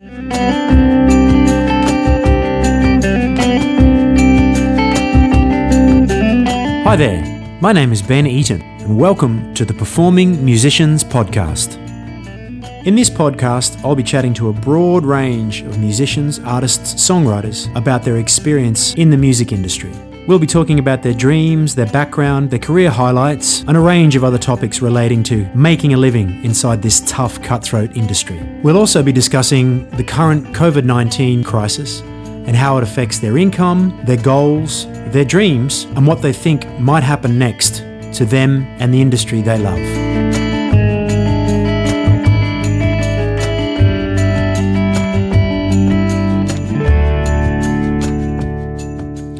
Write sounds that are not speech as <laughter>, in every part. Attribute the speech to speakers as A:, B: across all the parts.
A: Hi there, my name is Ben Eaton, and welcome to the Performing Musicians Podcast. In this podcast, I'll be chatting to a broad range of musicians, artists, songwriters about their experience in the music industry. We'll be talking about their dreams, their background, their career highlights, and a range of other topics relating to making a living inside this tough, cutthroat industry. We'll also be discussing the current COVID 19 crisis and how it affects their income, their goals, their dreams, and what they think might happen next to them and the industry they love.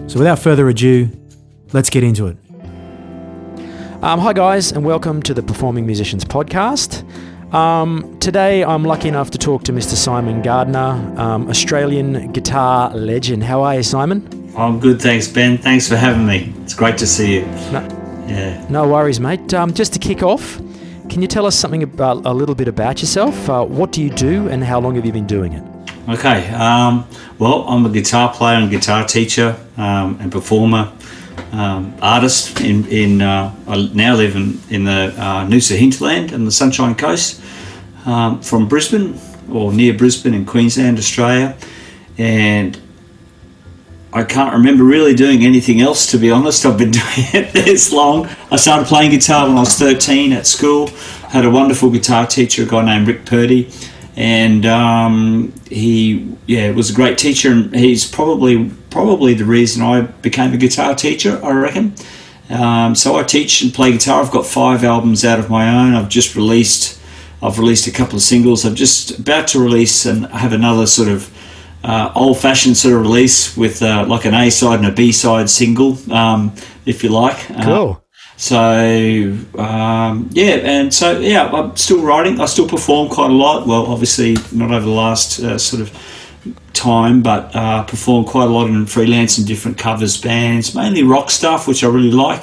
A: So, without further ado, let's get into it. Um, hi, guys, and welcome to the Performing Musicians Podcast. Um, today, I'm lucky enough to talk to Mr. Simon Gardner, um, Australian guitar legend. How are you, Simon?
B: I'm good, thanks, Ben. Thanks for having me. It's great to see you.
A: No,
B: Yeah.
A: no worries, mate. Um, just to kick off, can you tell us something about a little bit about yourself? Uh, what do you do, and how long have you been doing it?
B: Okay. Um, well, I'm a guitar player and guitar teacher um, and performer, um, artist. In, in uh, I now live in in the uh, Noosa hinterland and the Sunshine Coast, um, from Brisbane or near Brisbane in Queensland, Australia, and I can't remember really doing anything else, to be honest. I've been <laughs> doing it this long. I started playing guitar when I was 13 at school. Had a wonderful guitar teacher, a guy named Rick Purdy, and um, he, yeah, was a great teacher. And he's probably probably the reason I became a guitar teacher. I reckon. Um, so I teach and play guitar. I've got five albums out of my own. I've just released. I've released a couple of singles. I'm just about to release and have another sort of uh, old-fashioned sort of release with uh, like an A side and a B side single, um, if you like. Uh,
A: Cool.
B: So um, yeah, and so yeah, I'm still writing. I still perform quite a lot. Well, obviously not over the last uh, sort of time, but uh, perform quite a lot in freelance and different covers bands, mainly rock stuff, which I really like.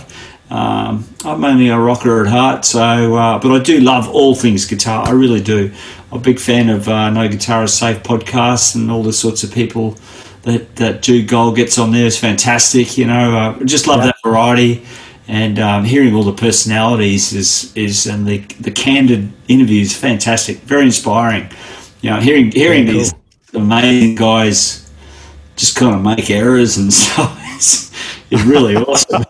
B: Um, I'm mainly a rocker at heart, so uh, but I do love all things guitar. I really do. I'm a big fan of uh, No Guitar is Safe podcast and all the sorts of people that that Jude Gold gets on there is fantastic. You know, uh, I just love
A: Yeah.
B: that variety and um, hearing all the personalities is is and the the candid interviews fantastic, very inspiring. You know, hearing hearing
A: cool.
B: these amazing guys just kind of make errors and <laughs> stuff is, is really awesome.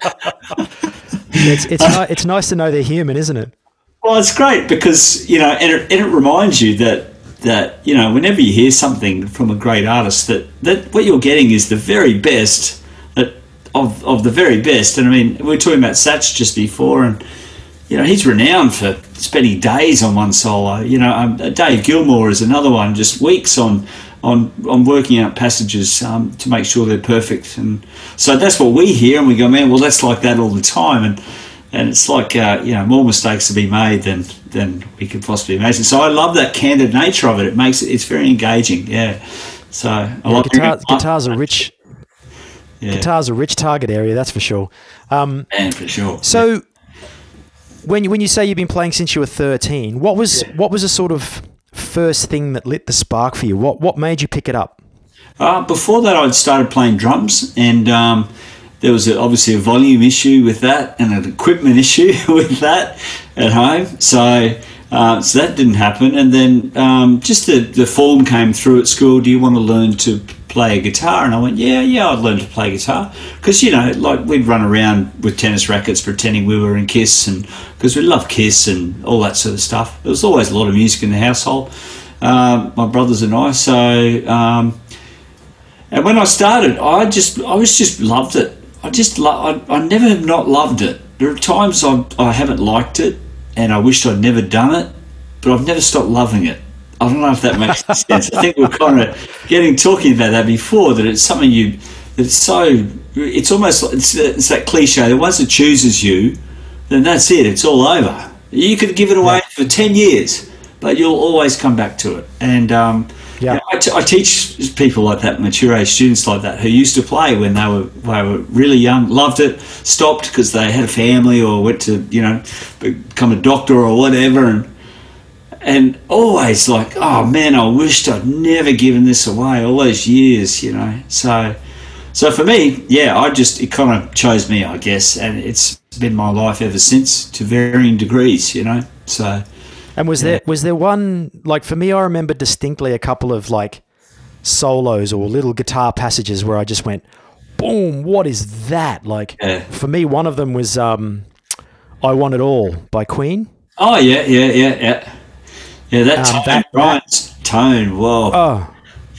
A: It's it's, ni- it's nice to know they're human, isn't it?
B: Well, it's great because you know, and it, and it reminds you that that you know, whenever you hear something from a great artist, that that what you're getting is the very best of of the very best. And I mean, we were talking about Satch just before, and you know, he's renowned for spending days on one solo. You know, um, Dave Gilmour is another one, just weeks on. On, on working out passages um, to make sure they're perfect, and so that's what we hear, and we go, man, well, that's like that all the time, and and it's like uh, you know more mistakes to be made than than we could possibly imagine. So I love that candid nature of it. It makes it it's very engaging. Yeah. So I
A: Yeah,
B: like
A: guitar, guitar's are rich
B: yeah,
A: guitar's a rich target area, that's for sure. Um,
B: man, for sure.
A: So, when you, when you say you've been playing since you were thirteen, what was what was the sort of first thing that lit the spark for you? What what made you pick it up?
B: Uh, before that, I'd started playing drums, and um, there was a, obviously a volume issue with that, and an equipment <laughs> issue with that at home. So, uh, so that didn't happen. And then um, just the, the form came through at school. Do you want to learn to play a guitar? And I went, yeah, yeah, I'd learn to play guitar because you know, like we'd run around with tennis rackets pretending we were in Kiss, and because we love Kiss and all that sort of stuff. There was always a lot of music in the household. Um, my brothers and I. So. Um, and when I started, I just I was just loved it. I just lo- I, I never have not loved it. There are times I I haven't liked it, and I wished I'd never done it, but I've never stopped loving it. I don't know if that makes sense. I think we're kind of getting talking about that before. That it's something you it's so it's almost like- it's, it's that cliche. that once it chooses you, then that's it. It's all over. You could give it away for ten years, but you'll always come back to it. And um,
A: Yeah.
B: you know, I, t- I teach people like that, mature age students like that, who used to play when they were they were really young, loved it, stopped because they had a family or went to you know become a doctor or whatever, and and always like, oh man, I wished I'd never given this away all those years, you know. So, so for me, yeah, I just it kind of chose me, I guess, and it's been my life ever since to varying degrees, you know. So,
A: and was yeah. there was there one like for me? I remember distinctly a couple of like solos or little guitar passages where I just went, boom, what is that? Like yeah. for me, one of them was um, "I Want It All" by Queen.
B: Oh yeah, yeah, yeah, yeah. Yeah, that um, tone, that, Brian's that, tone. Wow. Oh.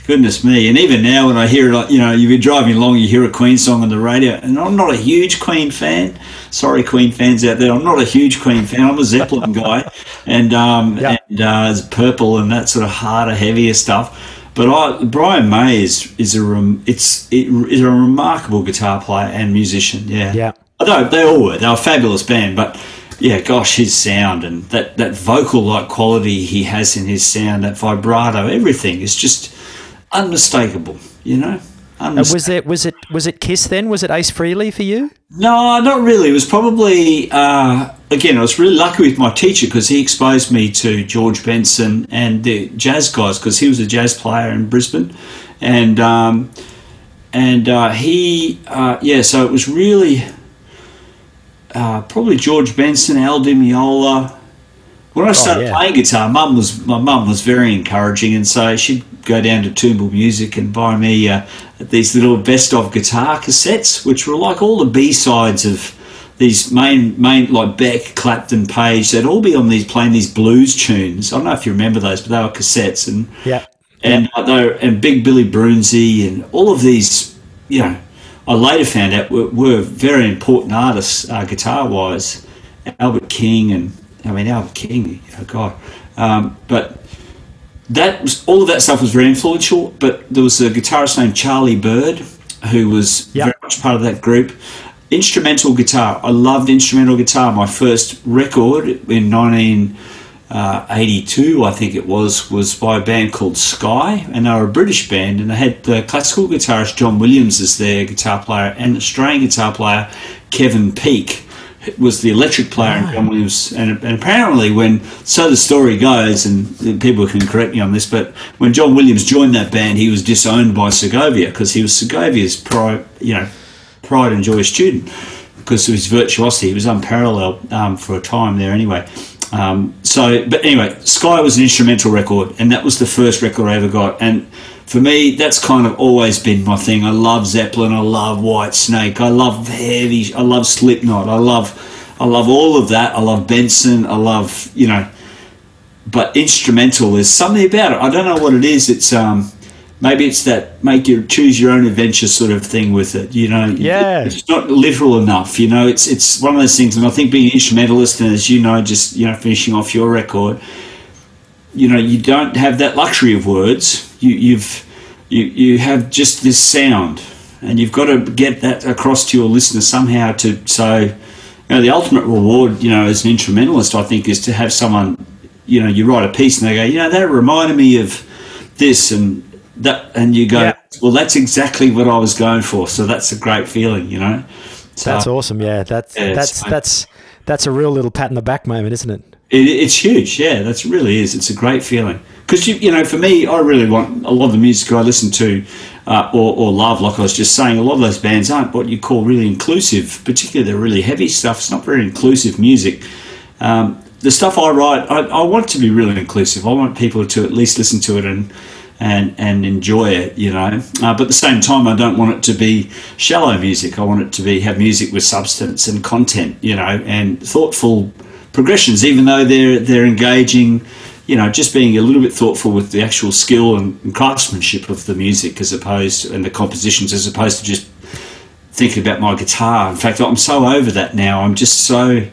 B: Goodness me! And even now, when I hear it, you know, you've been driving along, you hear a Queen song on the radio, and I'm not a huge Queen fan. Sorry, Queen fans out there, I'm not a huge Queen fan. I'm a Zeppelin <laughs> guy, and um, yep. and uh, it's purple and that sort of harder, heavier stuff. But I, Brian May is is a it's it is a remarkable guitar player and musician. Yeah,
A: yeah.
B: Although they all were, they were a fabulous band, but yeah, gosh, his sound and that, that vocal like quality he has in his sound, that vibrato, everything is just unmistakable, you know?
A: was it was it was it Kiss then? Was it Ace Frehley for you?
B: No, not really. It was probably uh, again. I was really lucky with my teacher because he exposed me to George Benson and the jazz guys because he was a jazz player in Brisbane, and um, and uh, he uh, yeah. So it was really uh, probably George Benson, Al Di Meola. When I oh, started oh, yeah. playing guitar, mum was my mum was very encouraging, and so she'd go down to Toombul Music and buy me uh, these little best of guitar cassettes, which were like all the B sides of these main main like Beck, Clapton, Page. They'd all be on these playing these blues tunes. I don't know if you remember those, but they were cassettes and
A: yeah,
B: and
A: yeah.
B: were, and Big Billy Broonzy and all of these, you know I later found out were, were very important artists uh, guitar wise. Albert King and I mean Albert King, oh God. Um, but that was all of that stuff was very influential. But there was a guitarist named Charlie Byrd who was yep. very much part of that group. Instrumental guitar. I loved instrumental guitar. My first record in 19- uh, 82, I think it was, was by a band called Sky, and they were a British band, and they had the classical guitarist John Williams as their guitar player, and Australian guitar player Kevin Peek was the electric player, and John Williams. And, and, apparently, when so the story goes, and people can correct me on this, but when John Williams joined that band, he was disowned by Segovia because he was Segovia's pride, you know, pride and joy student because of his virtuosity. He was unparalleled um, for a time there, anyway. Um, so, but anyway, Sky was an instrumental record, and that was the first record I ever got. And for me, that's kind of always been my thing. I love Zeppelin, I love Whitesnake, I love heavy, I love Slipknot, I love, I love all of that. I love Benson, I love you know, but instrumental. There's something about it. I don't know what it is. It's um, maybe it's that make your choose your own adventure sort of thing with it you know?
A: Yeah.
B: it's not literal enough you know? It's it's one of those things and i think being an instrumentalist and as you know just you know finishing off your record you know you don't have that luxury of words. You you've you you have just this sound and you've got to get that across to your listener somehow to so you know the ultimate reward you know as an instrumentalist i think is to have someone you know you write a piece and they go you know that reminded me of this and that and you go, yeah. well, that's exactly what I was going for. So that's a great feeling, you know.
A: So, that's awesome. Yeah, that's yeah, that's that's that's a real little pat in the back moment, isn't it?
B: it it's huge. Yeah, that's really is. It's a great feeling because you you know for me, I really want a lot of the music I listen to. Uh, or, or love, like I was just saying, a lot of those bands aren't what you call really inclusive, particularly the really heavy stuff. It's not very inclusive music. Um, the stuff I write, I, I want to be really inclusive. I want people to at least listen to it and and and enjoy it, you know. Uh, but at the same time, I don't want it to be shallow music. I want it to be have music with substance and content, you know, and thoughtful progressions. Even though they're they're engaging, you know, just being a little bit thoughtful with the actual skill and, and craftsmanship of the music, as opposed and the compositions, as opposed to just thinking about my guitar. In fact, I'm so over that now. I'm just so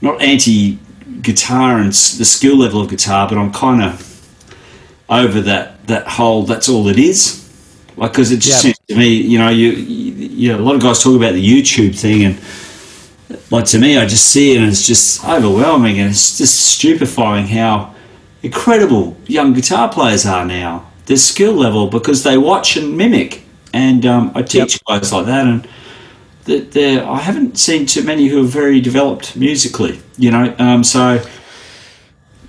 B: not anti guitar and the skill level of guitar, but I'm kind of over that that whole that's all it is like because it just yep. seems to me you know you, you know a lot of guys talk about the youtube thing and like to me i just see it and it's just overwhelming and it's just stupefying how incredible young guitar players are now their skill level because they watch and mimic and um, i teach yep. guys like that and that I haven't seen too many who are very developed musically, you know. Um, so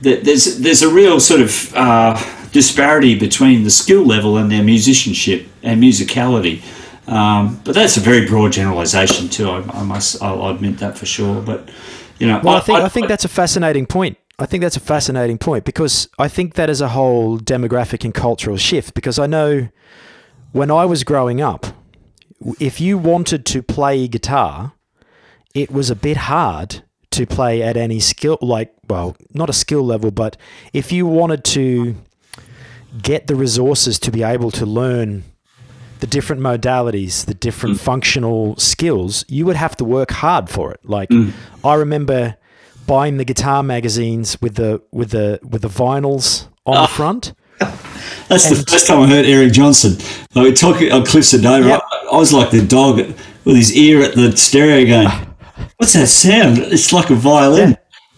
B: there's there's a real sort of uh, disparity between the skill level and their musicianship and musicality. Um, but that's a very broad generalisation too. I, I, must I'll admit that for sure. But you know,
A: well, I, I think I, I think that's a fascinating point. I think that's a fascinating point because I think that is a whole demographic and cultural shift. Because I know when I was growing up, if you wanted to play guitar, it was a bit hard to play at any skill, like, well, not a skill level, but if you wanted to get the resources to be able to learn the different modalities, the different mm. functional skills, you would have to work hard for it. Like, mm. I remember buying the guitar magazines with the with the with the vinyls on oh. the front. <laughs>
B: That's and the first time I heard Eric Johnson. Like talking on Cliffs of Dover, yep. I, I was like the dog with his ear at the stereo going, What's that sound? It's like a violin. Yeah.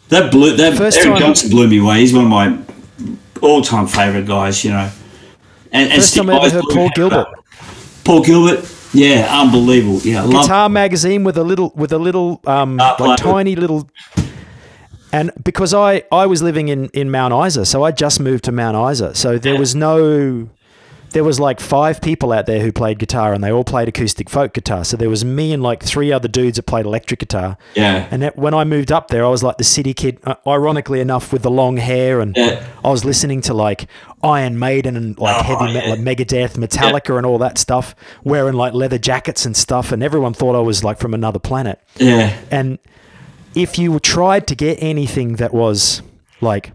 B: That blew that First Eric time, Johnson blew me away. He's one of my all time favourite guys, you know.
A: And, and First time I ever heard Paul Gilbert.
B: Paul Gilbert, yeah, unbelievable. Yeah,
A: guitar magazine with a little with a little um uh, like tiny little and because I, I was living in, in Mount Isa, so I just moved to Mount Isa. So there was no there was like five people out there who played guitar and they all played acoustic folk guitar. So there was me and like three other dudes that played electric guitar.
B: Yeah.
A: And that, when I moved up there, I was like the city kid, uh, ironically enough, with the long hair. And yeah. I was listening to like Iron Maiden and like oh, heavy metal, like Megadeth, Metallica, yeah. and all that stuff, wearing like leather jackets and stuff. And everyone thought I was like from another planet.
B: Yeah.
A: And if you tried to get anything that was like,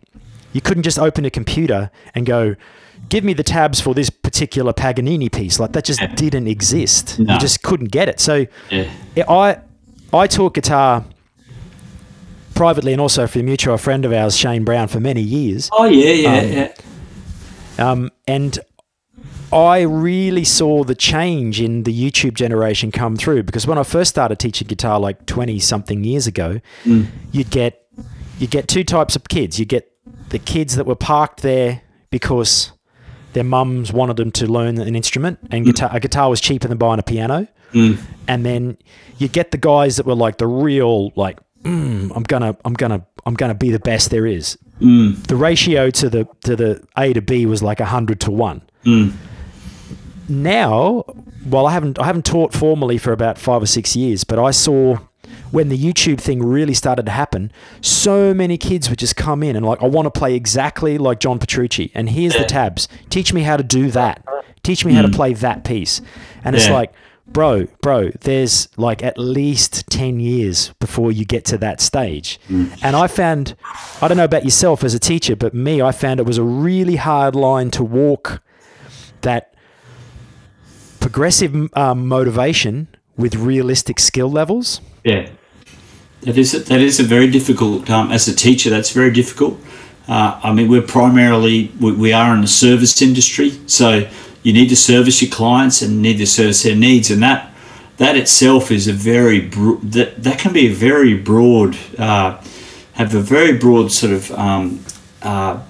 A: you couldn't just open a computer and go, give me the tabs for this particular Paganini piece. Like that just yeah. didn't exist. No. You just couldn't get it. So yeah. I I taught guitar privately and also for a mutual friend of ours, Shane Brown, for many years.
B: Oh yeah, yeah, um, yeah.
A: Um, and I really saw the change in the YouTube generation come through because when I first started teaching guitar like twenty something years ago, mm. you'd get you get two types of kids. You get the kids that were parked there because their mums wanted them to learn an instrument, and guitar, a guitar was cheaper than buying a piano.
B: Mm.
A: And then you get the guys that were like the real, like, mm, I'm gonna, I'm gonna, I'm gonna be the best there is.
B: Mm.
A: The ratio to the to the A to B was like hundred to one.
B: Mm.
A: Now, well, I haven't I haven't taught formally for about five or six years, but I saw when the YouTube thing really started to happen, so many kids would just come in and like, I want to play exactly like John Petrucci, and here's the tabs. Teach me how to do that. Teach me how to hmm. play that piece. And it's like, bro, bro, there's like at least 10 years before you get to that stage.
B: Mm.
A: And I found, I don't know about yourself as a teacher, but me, I found it was a really hard line to walk that progressive um, motivation with realistic skill levels.
B: Yeah. That is that is a very difficult um, as a teacher. That's very difficult. Uh, I mean, we're primarily we, we, are in the service industry, so you need to service your clients and need to service their needs, and that that itself is a very bro- that that can be a very broad uh, have a very broad sort of um, uh,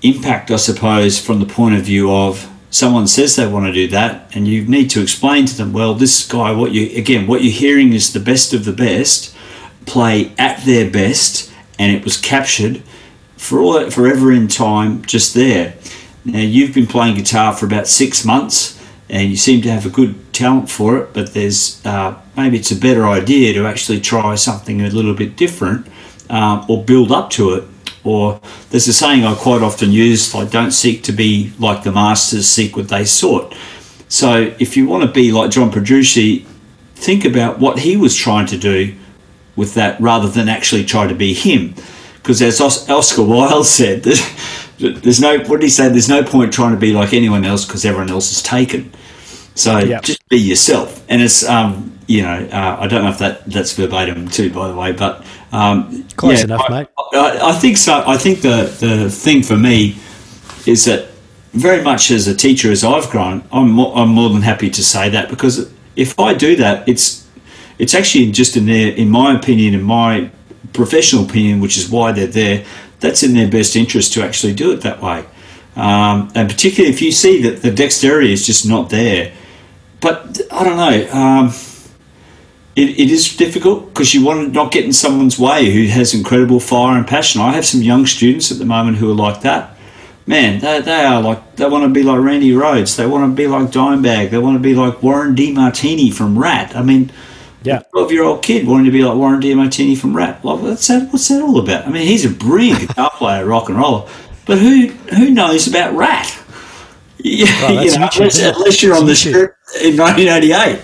B: impact, I suppose, from the point of view of someone says they want to do that, and you need to explain to them, well, this guy, what you again, what you're hearing is the best of the best play at their best, and it was captured for all forever in time just there. Now you've been playing guitar for about six months, and you seem to have a good talent for it. But there's uh, maybe it's a better idea to actually try something a little bit different, um, or build up to it. Or there's a saying I quite often use like, don't seek to be like the masters, seek what they sought. So if you want to be like John Petrucci, think about what he was trying to do with that rather than actually try to be him. Because as Oscar Wilde said, there's no, what did he say? There's no point trying to be like anyone else because everyone else is taken. So yep. just be yourself. And it's, um, you know, uh, I don't know if that that's verbatim too, by the way, but um,
A: close yeah, enough, I, mate.
B: I, I, think so. I think the the thing for me is that very much as a teacher, as I've grown, I'm more, I'm more than happy to say that because if I do that, it's it's actually just in their, in my opinion, in my professional opinion, which is why they're there. That's in their best interest to actually do it that way. Um, and particularly if you see that the dexterity is just not there. But I don't know. Um, it, it is difficult because you want to not get in someone's way who has incredible fire and passion. I have some young students at the moment who are like that. Man, they, they are like they want to be like Randy Rhoads. They want to be like Dimebag. They want to be like Warren DeMartini from Ratt. I mean,
A: Yeah.
B: twelve-year-old kid wanting to be like Warren DeMartini from Ratt. Like, what's that? What's that all about? I mean, he's a brilliant guitar <laughs> player, rock and roller, but who who knows about Ratt? <laughs> Yeah,
A: Oh,
B: you know, unless, unless you're on the strip in 1988.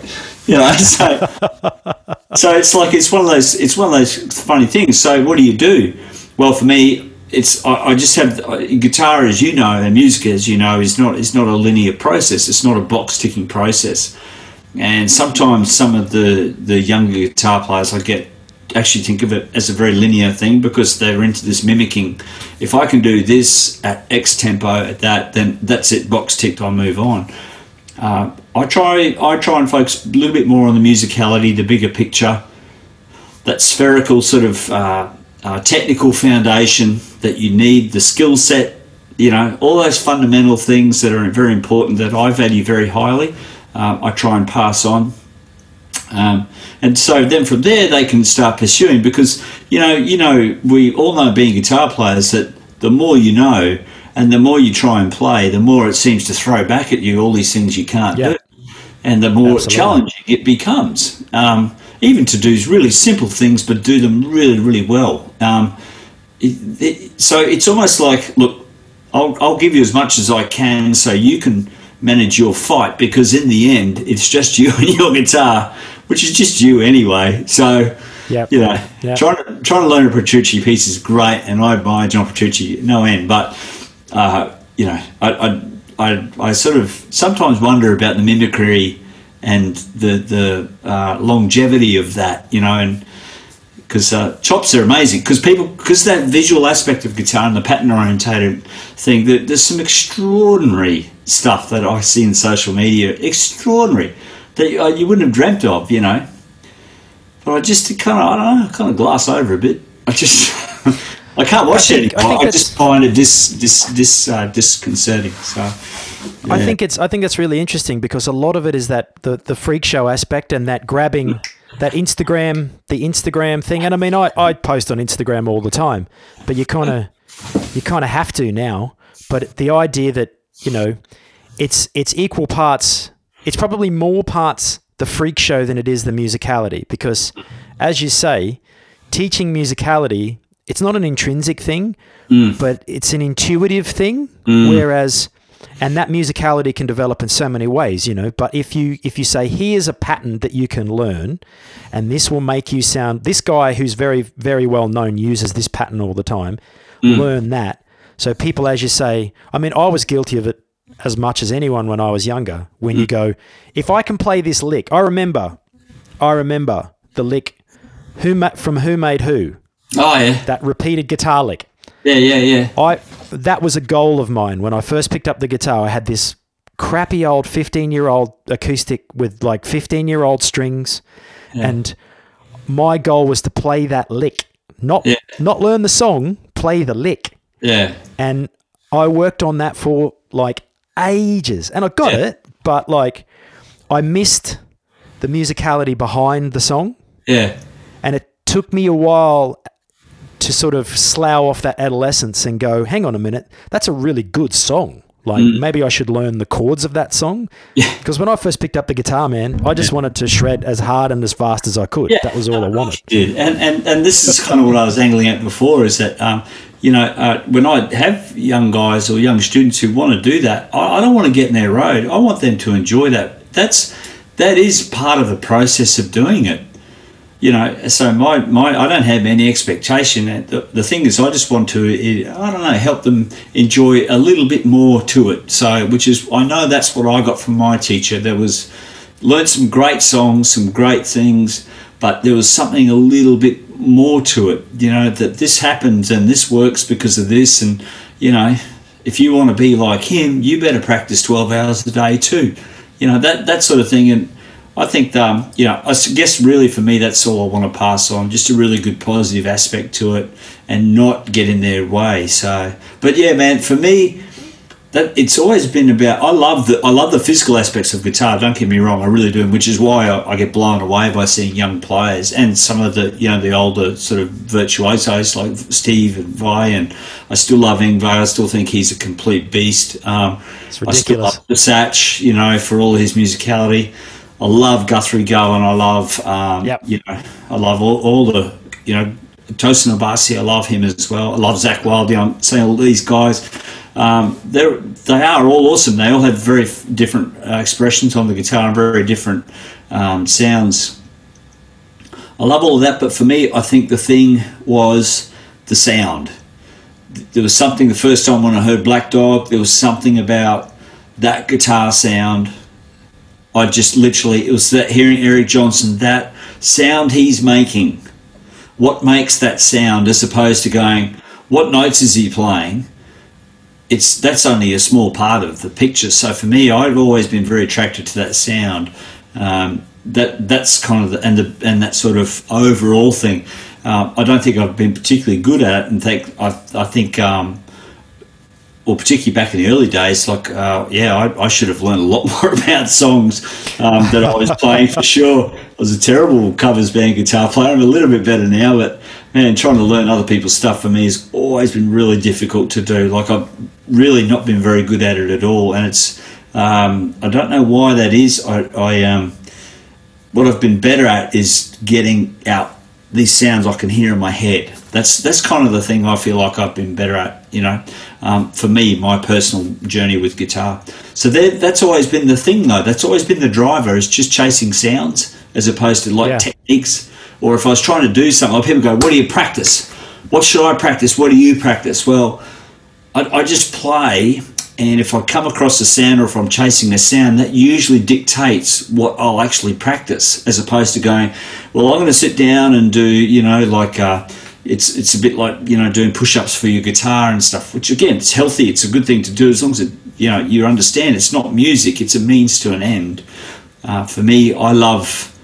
B: You know, so so it's like it's one of those it's one of those funny things. So what do you do? Well, for me, it's I, I just have uh, guitar, as you know, and music, as you know, is not is not a linear process. It's not a box ticking process. And sometimes some of the the younger guitar players, I get actually think of it as a very linear thing because they're into this mimicking. If I can do this at X tempo at that, then that's it. Box ticked. I move on. Uh, I try I try and focus a little bit more on the musicality, the bigger picture, that spherical sort of uh, uh, technical foundation that you need, the skill set, you know, all those fundamental things that are very important that I value very highly. Um, I try and pass on. Um, and so then from there they can start pursuing because you know you know we all know being guitar players that the more you know and the more you try and play the more it seems to throw back at you all these things you can't do and the more
A: Absolutely.
B: challenging it becomes um, even to do really simple things but do them really really well um, it, it, so it's almost like look I'll, I'll give you as much as I can so you can manage your fight because in the end it's just <laughs> you and your guitar which is just you anyway so
A: Yep.
B: you know
A: Yep.
B: trying to trying to learn a Petrucci piece is great and I admire John Petrucci no end but uh, you know I, I, I, I sort of sometimes wonder about the mimicry and the the uh, longevity of that you know and because uh, chops are amazing because people because that visual aspect of guitar and the pattern orientated thing there, there's some extraordinary stuff that I see in social media extraordinary that you, uh, you wouldn't have dreamt of you know but I just kind of I don't know kind of glass over a bit I just <laughs> I can't watch
A: I
B: it
A: think- I
B: anymore
A: think
B: I, just find it dis, dis, dis, uh, disconcerting so
A: I think it's I think that's really interesting because a lot of it is that the the freak show aspect and that grabbing that Instagram the Instagram thing. And I mean I, I post on Instagram all the time, but you kinda you kinda have to now. But the idea that, you know, it's it's equal parts it's probably more parts the freak show than it is the musicality because as you say, teaching musicality, it's not an intrinsic thing, mm. but it's an intuitive thing. Mm. Whereas, and that musicality can develop in so many ways, you know. But if you if you say here's a pattern that you can learn, and this will make you sound, this guy who's very very well known uses this pattern all the time. Mm. Learn that. So people, as you say, I mean, I was guilty of it as much as anyone when I was younger. When you hmm. go, if I can play this lick, I remember, I remember the lick, who ma- from who made who,
B: oh yeah
A: that repeated guitar lick.
B: yeah yeah yeah
A: I that was a goal of mine when I first picked up the guitar. I had this crappy old 15 year old acoustic with like 15 year old strings, and my goal was to play that lick, not
B: Yeah.
A: not learn the song, play the lick.
B: Yeah
A: And I worked on that for like ages, and I got
B: Yeah.
A: it, but like I missed the musicality behind the song
B: yeah
A: and it took me a while to sort of slough off that adolescence and go, hang on a minute, that's a really good song. Like maybe I should learn the chords of that song.
B: Mm. Yeah. <laughs>
A: Because when I first picked up the guitar, man, I just wanted to shred as hard and as fast as I could.
B: Yeah.
A: That was all I wanted.
B: did, and, and and this is kind of what I was angling at before is that um, you know uh, when I have young guys or young students who want to do that, I, I don't want to get in their road. I want them to enjoy that. That's that is part of the process of doing it. You know, so my, my I don't have any expectation. The, the thing is, I just want to I don't know help them enjoy a little bit more to it. So, which is I know that's what I got from my teacher. There was learned some great songs, some great things, but there was something a little bit more to it. You know that this happens and this works because of this, and you know if you want to be like him, you better practice twelve hours a day too. You know that that sort of thing, and I think um, you know I guess really for me that's all I want to pass on, just a really good positive aspect to it, and not get in their way. So, but yeah, man, for me that it's always been about. I love the I love the physical aspects of guitar. Don't get me wrong, I really do, which is why I, I, get blown away by seeing young players and some of the you know the older sort of virtuosos like Steve and Vai, and I still love Yngwie. I still think he's a complete beast. Um,
A: it's ridiculous. I still love the
B: Satch, you know, for all his musicality. I love Guthrie Govan. I love um, yep. you know I love all, all the you know Tosin Abasi. I love him as well. I love Zakk Wylde. I'm seeing all these guys um, they're, they are all awesome. They all have very f- different uh, expressions on the guitar and very different um, sounds. I love all of that, but for me, I think the thing was the sound. There was something the first time when I heard Black Dog, there was something about that guitar sound. I just literally, it was that hearing Eric Johnson, that sound he's making, what makes that sound as opposed to going, what notes is he playing? It's that's only a small part of the picture. So for me, I've always been very attracted to that sound. Um, that that's kind of the, and the and that sort of overall thing. Uh, I don't think I've been particularly good at it, and think I I think. Um, or particularly back in the early days, like uh, yeah, I, I, should have learned a lot <laughs> more about songs um, that I was playing for sure. I was a terrible covers band guitar player. I'm a little bit better now, but man, trying to learn other people's stuff for me has always been really difficult to do. Like I've really not been very good at it at all, and it's um, I don't know why that is. I, I um, what I've been better at is getting out these sounds I can hear in my head. That's that's kind of the thing I feel like I've been better at. You know, um, for me, my personal journey with guitar. So that, that's always been the thing, though. That's always been the driver is just chasing sounds as opposed to like yeah. techniques or if I was trying to do something, people go, "What do you practice? What should I practice? What do you practice?" Well, I, I just play, and if I come across a sound or if I'm chasing a sound, that usually dictates what I'll actually practice, as opposed to going, "Well, I'm going to sit down and do," you know, like. Uh, it's it's a bit like you know doing push-ups for your guitar and stuff which again it's healthy it's a good thing to do as long as it you know you understand it's not music it's a means to an end uh, for me i love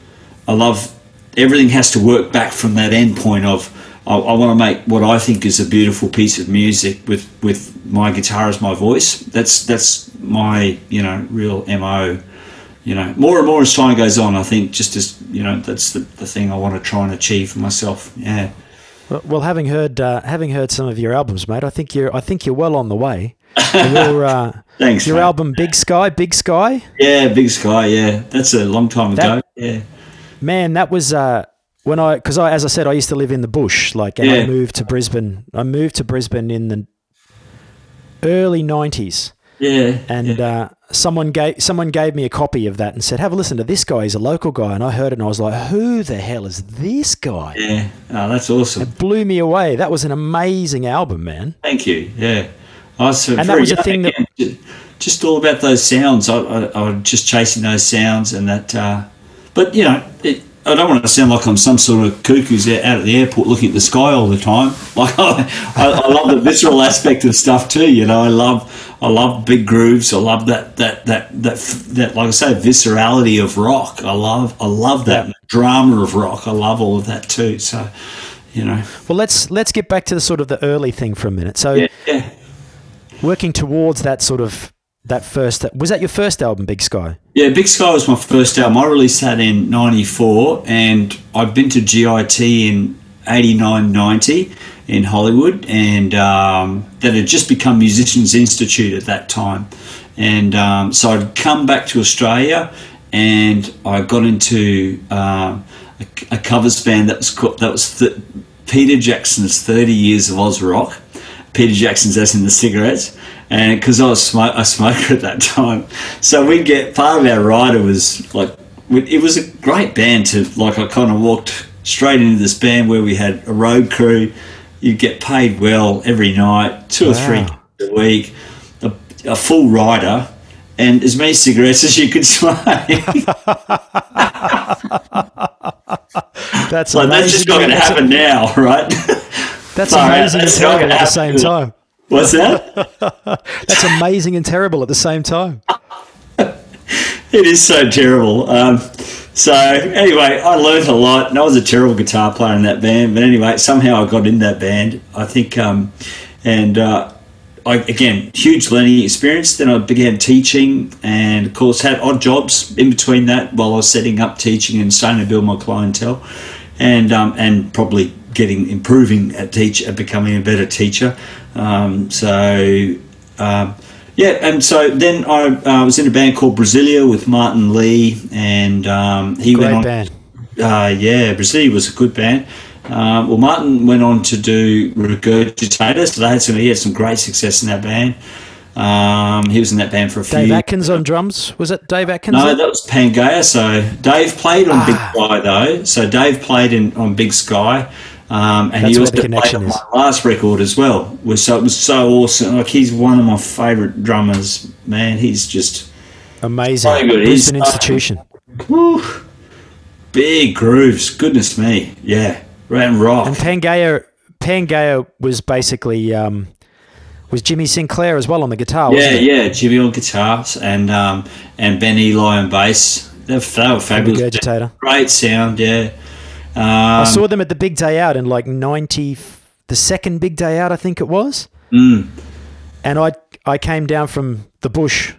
B: i love everything has to work back from that end point of I, I want to make what I think is a beautiful piece of music with with my guitar as my voice. That's that's my you know real mo. You know, more and more as time goes on, I think just as you know, that's the, the thing I want to try and achieve for myself. Yeah.
A: Well, having heard uh, having heard some of your albums, mate, I think you're I think you're well on the way. <laughs> your uh,
B: Thanks.
A: Your
B: mate.
A: album, Big Sky, Big Sky.
B: Yeah, Big Sky. Yeah, that's a long time that, ago. Yeah
A: Man, that was uh, when I because I as I said I used to live in the bush like and yeah. I moved to Brisbane. I moved to Brisbane in the early nineties.
B: Yeah.
A: And
B: yeah.
A: Uh, someone gave someone gave me a copy of that and said, "Have a listen to this guy. He's a local guy." And I heard it and I was like, "Who the hell is this guy?"
B: Yeah. Oh, that's awesome.
A: It blew me away. That was an amazing album, man.
B: Thank you. Yeah. I was
A: and that was a thing that
B: just all about those sounds. I, I, I was just chasing those sounds and that. Uh, but you know, it, I don't want to sound like I'm some sort of cuckoo's out at the airport looking at the sky all the time. <laughs> Like I, I, I love the visceral aspect of stuff too. You know, I love I love big grooves. I love that that that that that like I say, viscerality of rock. I love I love that yeah. drama of rock. I love all of that too. So, you know.
A: Well, let's let's get back to the sort of the early thing for a minute. So,
B: yeah, yeah.
A: working towards that sort of that first was that your first album big sky?
B: Yeah big sky was my first album. I released that in 94 and i'd been to git in 89 90 in hollywood and um, that had just become musicians institute at that time. And um, so i'd come back to australia and i got into um, a, a, covers band that was called, that was th- peter jackson's 30 years of oz rock peter jackson's as in the cigarettes and because I was smoke, a smoker at that <laughs> time, so we get part of our rider was like it was a great band to like. I kind of walked straight into this band where we had a road crew. You get paid well every night, two wow. or three a week, a, a full rider, and as many cigarettes as you could <laughs> smoke. <laughs>
A: that's
B: like that's just not going to happen now, right?
A: That's amazing and terrible at the same time.
B: What's that? <laughs> <laughs>
A: That's amazing and terrible at the same time.
B: it is so terrible. Um, so anyway, I learned a lot, and I was a terrible guitar player in that band. But anyway, somehow I got in that band. I think, um, and uh, I, again, huge learning experience. Then I began teaching, and of course, had odd jobs in between that while I was setting up teaching and starting to build my clientele, and um, and probably getting improving at teach at becoming a better teacher. Um, so. Um, yeah, and so then I uh, was in a band called Brasilia with Martin Lee, and um, he
A: Great
B: went on.
A: band.
B: Uh, yeah, Brasilia was a good band. Um, well, Martin went on to do Regurgitator, so they had some, he had some great success in that band. Um, he was in that band for a few
A: Dave Atkins on drums. Was it Dave Atkins?
B: no, that was Pangea. So Dave played on Big Sky though. So Dave played in on Big Sky, um, and
A: That's
B: he also
A: the
B: played on
A: is.
B: my last record as well. So it was so awesome. Like he's one of my favourite drummers. Man, he's just
A: Amazing.
B: Good. He's-
A: an Institution.
B: whew, big grooves. Goodness me, yeah, and rock.
A: And Pangea, Pangea was basically um, was Jimmy Sinclair as well on the guitar.
B: Yeah,
A: Wasn't it?
B: yeah, Jimmy on guitars and um, and Ben Ely on bass. They were, they were fabulous. Great sound, yeah. Um,
A: I saw them at the big day out in like ninety, the second big day out, I think it was.
B: Mm.
A: And I I came down from the bush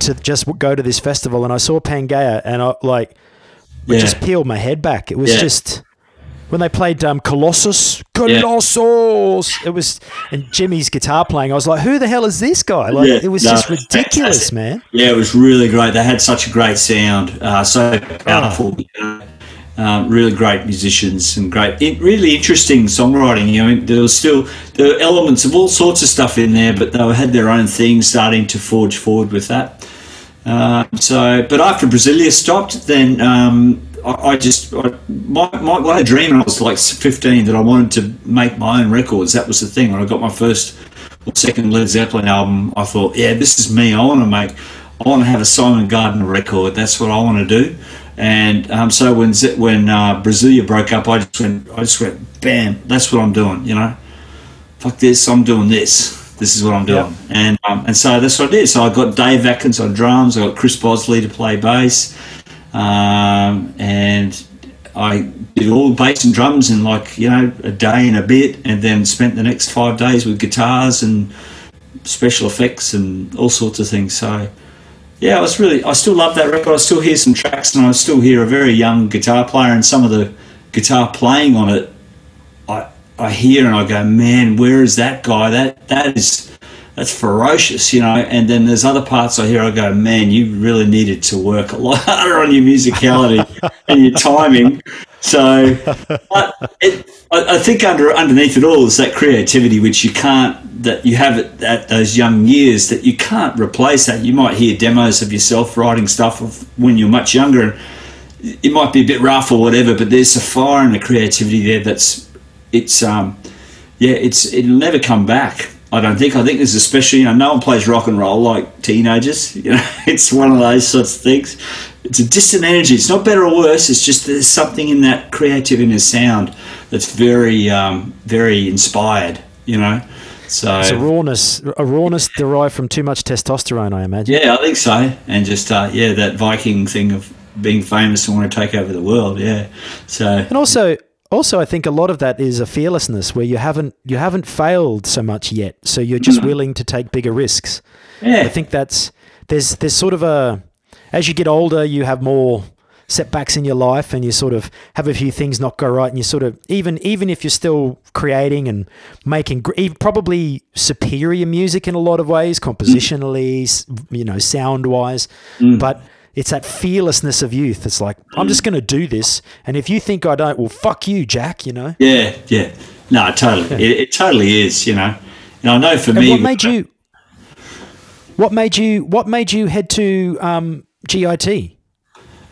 A: to just go to this festival, and I saw Pangea, and I like it
B: Yeah.
A: just peeled my head back. It was
B: Yeah.
A: just when they played um, Colossus, Colossus. It was and Jimmy's guitar playing. I was like, who the hell is this guy? Like
B: Yeah,
A: it was
B: no,
A: just ridiculous,
B: fantastic.
A: man.
B: Yeah, it was really great. They had such a great sound, uh, so powerful. you know. Um, really great musicians and great, really interesting songwriting. You know, there was still there were elements of all sorts of stuff in there, but they had their own thing starting to forge forward with that. Uh, so, but after Brasilia stopped, then um, I, I just I, my, my I a dream when I was like 15 that I wanted to make my own records. That was the thing. When I got my first or second Led Zeppelin album, I thought, yeah, this is me. I want to make, I want to have a Simon Gardner record. That's what I want to do. And um, so when Z- when uh, Brasilia broke up, I just went, I just went, bam, that's what I'm doing. You know, fuck this, I'm doing this. This is what I'm doing. And um, and so that's what I did. So I got Dave Atkins on drums. I got Chris Bosley to play bass, um, and I did all the bass and drums in like you know a day and a bit, and then spent the next five days with guitars and special effects and all sorts of things. So yeah, I was really I still love that record. I still hear some tracks, and I still hear a very young guitar player and some of the guitar playing on it. I I hear and I go, man, where is that guy? That that is that's ferocious, you know. And then there's other parts I hear. I go, man, you really needed to work a lot <laughs> harder on your musicality <laughs> and your timing. So, but it, I, I think under underneath it all is that creativity, which you can't that you have at, at those young years that you can't replace. That you might hear demos of yourself writing stuff of when you're much younger. and It might be a bit rough or whatever, but there's a fire and a creativity there that's it's um yeah it's it'll never come back. I don't think. I think there's especially you know no one plays rock and roll like teenagers. <laughs> You know, it's one of those sorts of things. It's a distant energy. It's not better or worse. It's just there's something in that creativity and the sound that's very um, very inspired. You know, so
A: It's a rawness, a rawness derived from too much testosterone, I imagine.
B: yeah, I think so. And just uh, yeah, that Viking thing of being famous and want to take over the world. Yeah, so
A: And also, also, I think a lot of that is a fearlessness where you haven't you haven't failed so much yet, so you're just mm. willing to take bigger risks.
B: yeah,
A: I think that's there's there's sort of a as you get older, you have more setbacks in your life, and you sort of have a few things not go right, and you sort of even even if you're still creating and making probably superior music in a lot of ways, mm. compositionally, s you know, sound wise, mm. but. It's that fearlessness of youth. It's like I'm just going to do this, and if you think I don't, well, fuck you, Jack. You know.
B: yeah, yeah. No, totally. It, it totally is. You know, and I know for
A: And
B: me,
A: what made you? What made you? What made you head to um, GIT?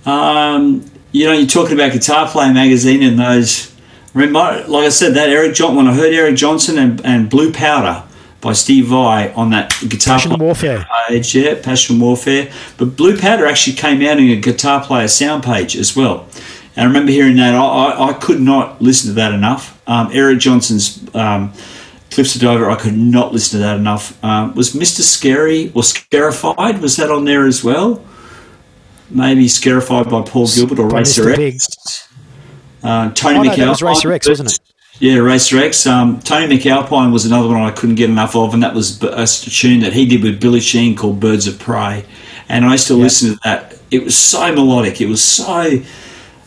B: Um, you know, you're talking about Guitar Player magazine and those. Remind, like I said, that Eric Johnson. When I heard Eric Johnson and, and Blue Powder by Steve Vai on that Guitar
A: Passion
B: Player
A: Warfare.
B: page, yeah, Passion Warfare. But Blue Powder actually came out in a Guitar Player sound page as well. And I remember hearing that. I, I, I could not listen to that enough. Um, Eric Johnson's um, Cliffs of Dover, I could not listen to that enough. Um, was Mr. Scary or Scarified? Was that on there as well? Maybe Scarified by Paul Gilbert or
A: By
B: Racer. X. Uh, Tony
A: Oh, no,
B: MacAlpine.
A: that was Racer X, wasn't it?
B: Yeah, Racer X. Um, Tony MacAlpine was another one I couldn't get enough of, and that was a tune that he did with Billy Sheehan called Birds of Prey. And I used to listen to that. It was so melodic. It was so,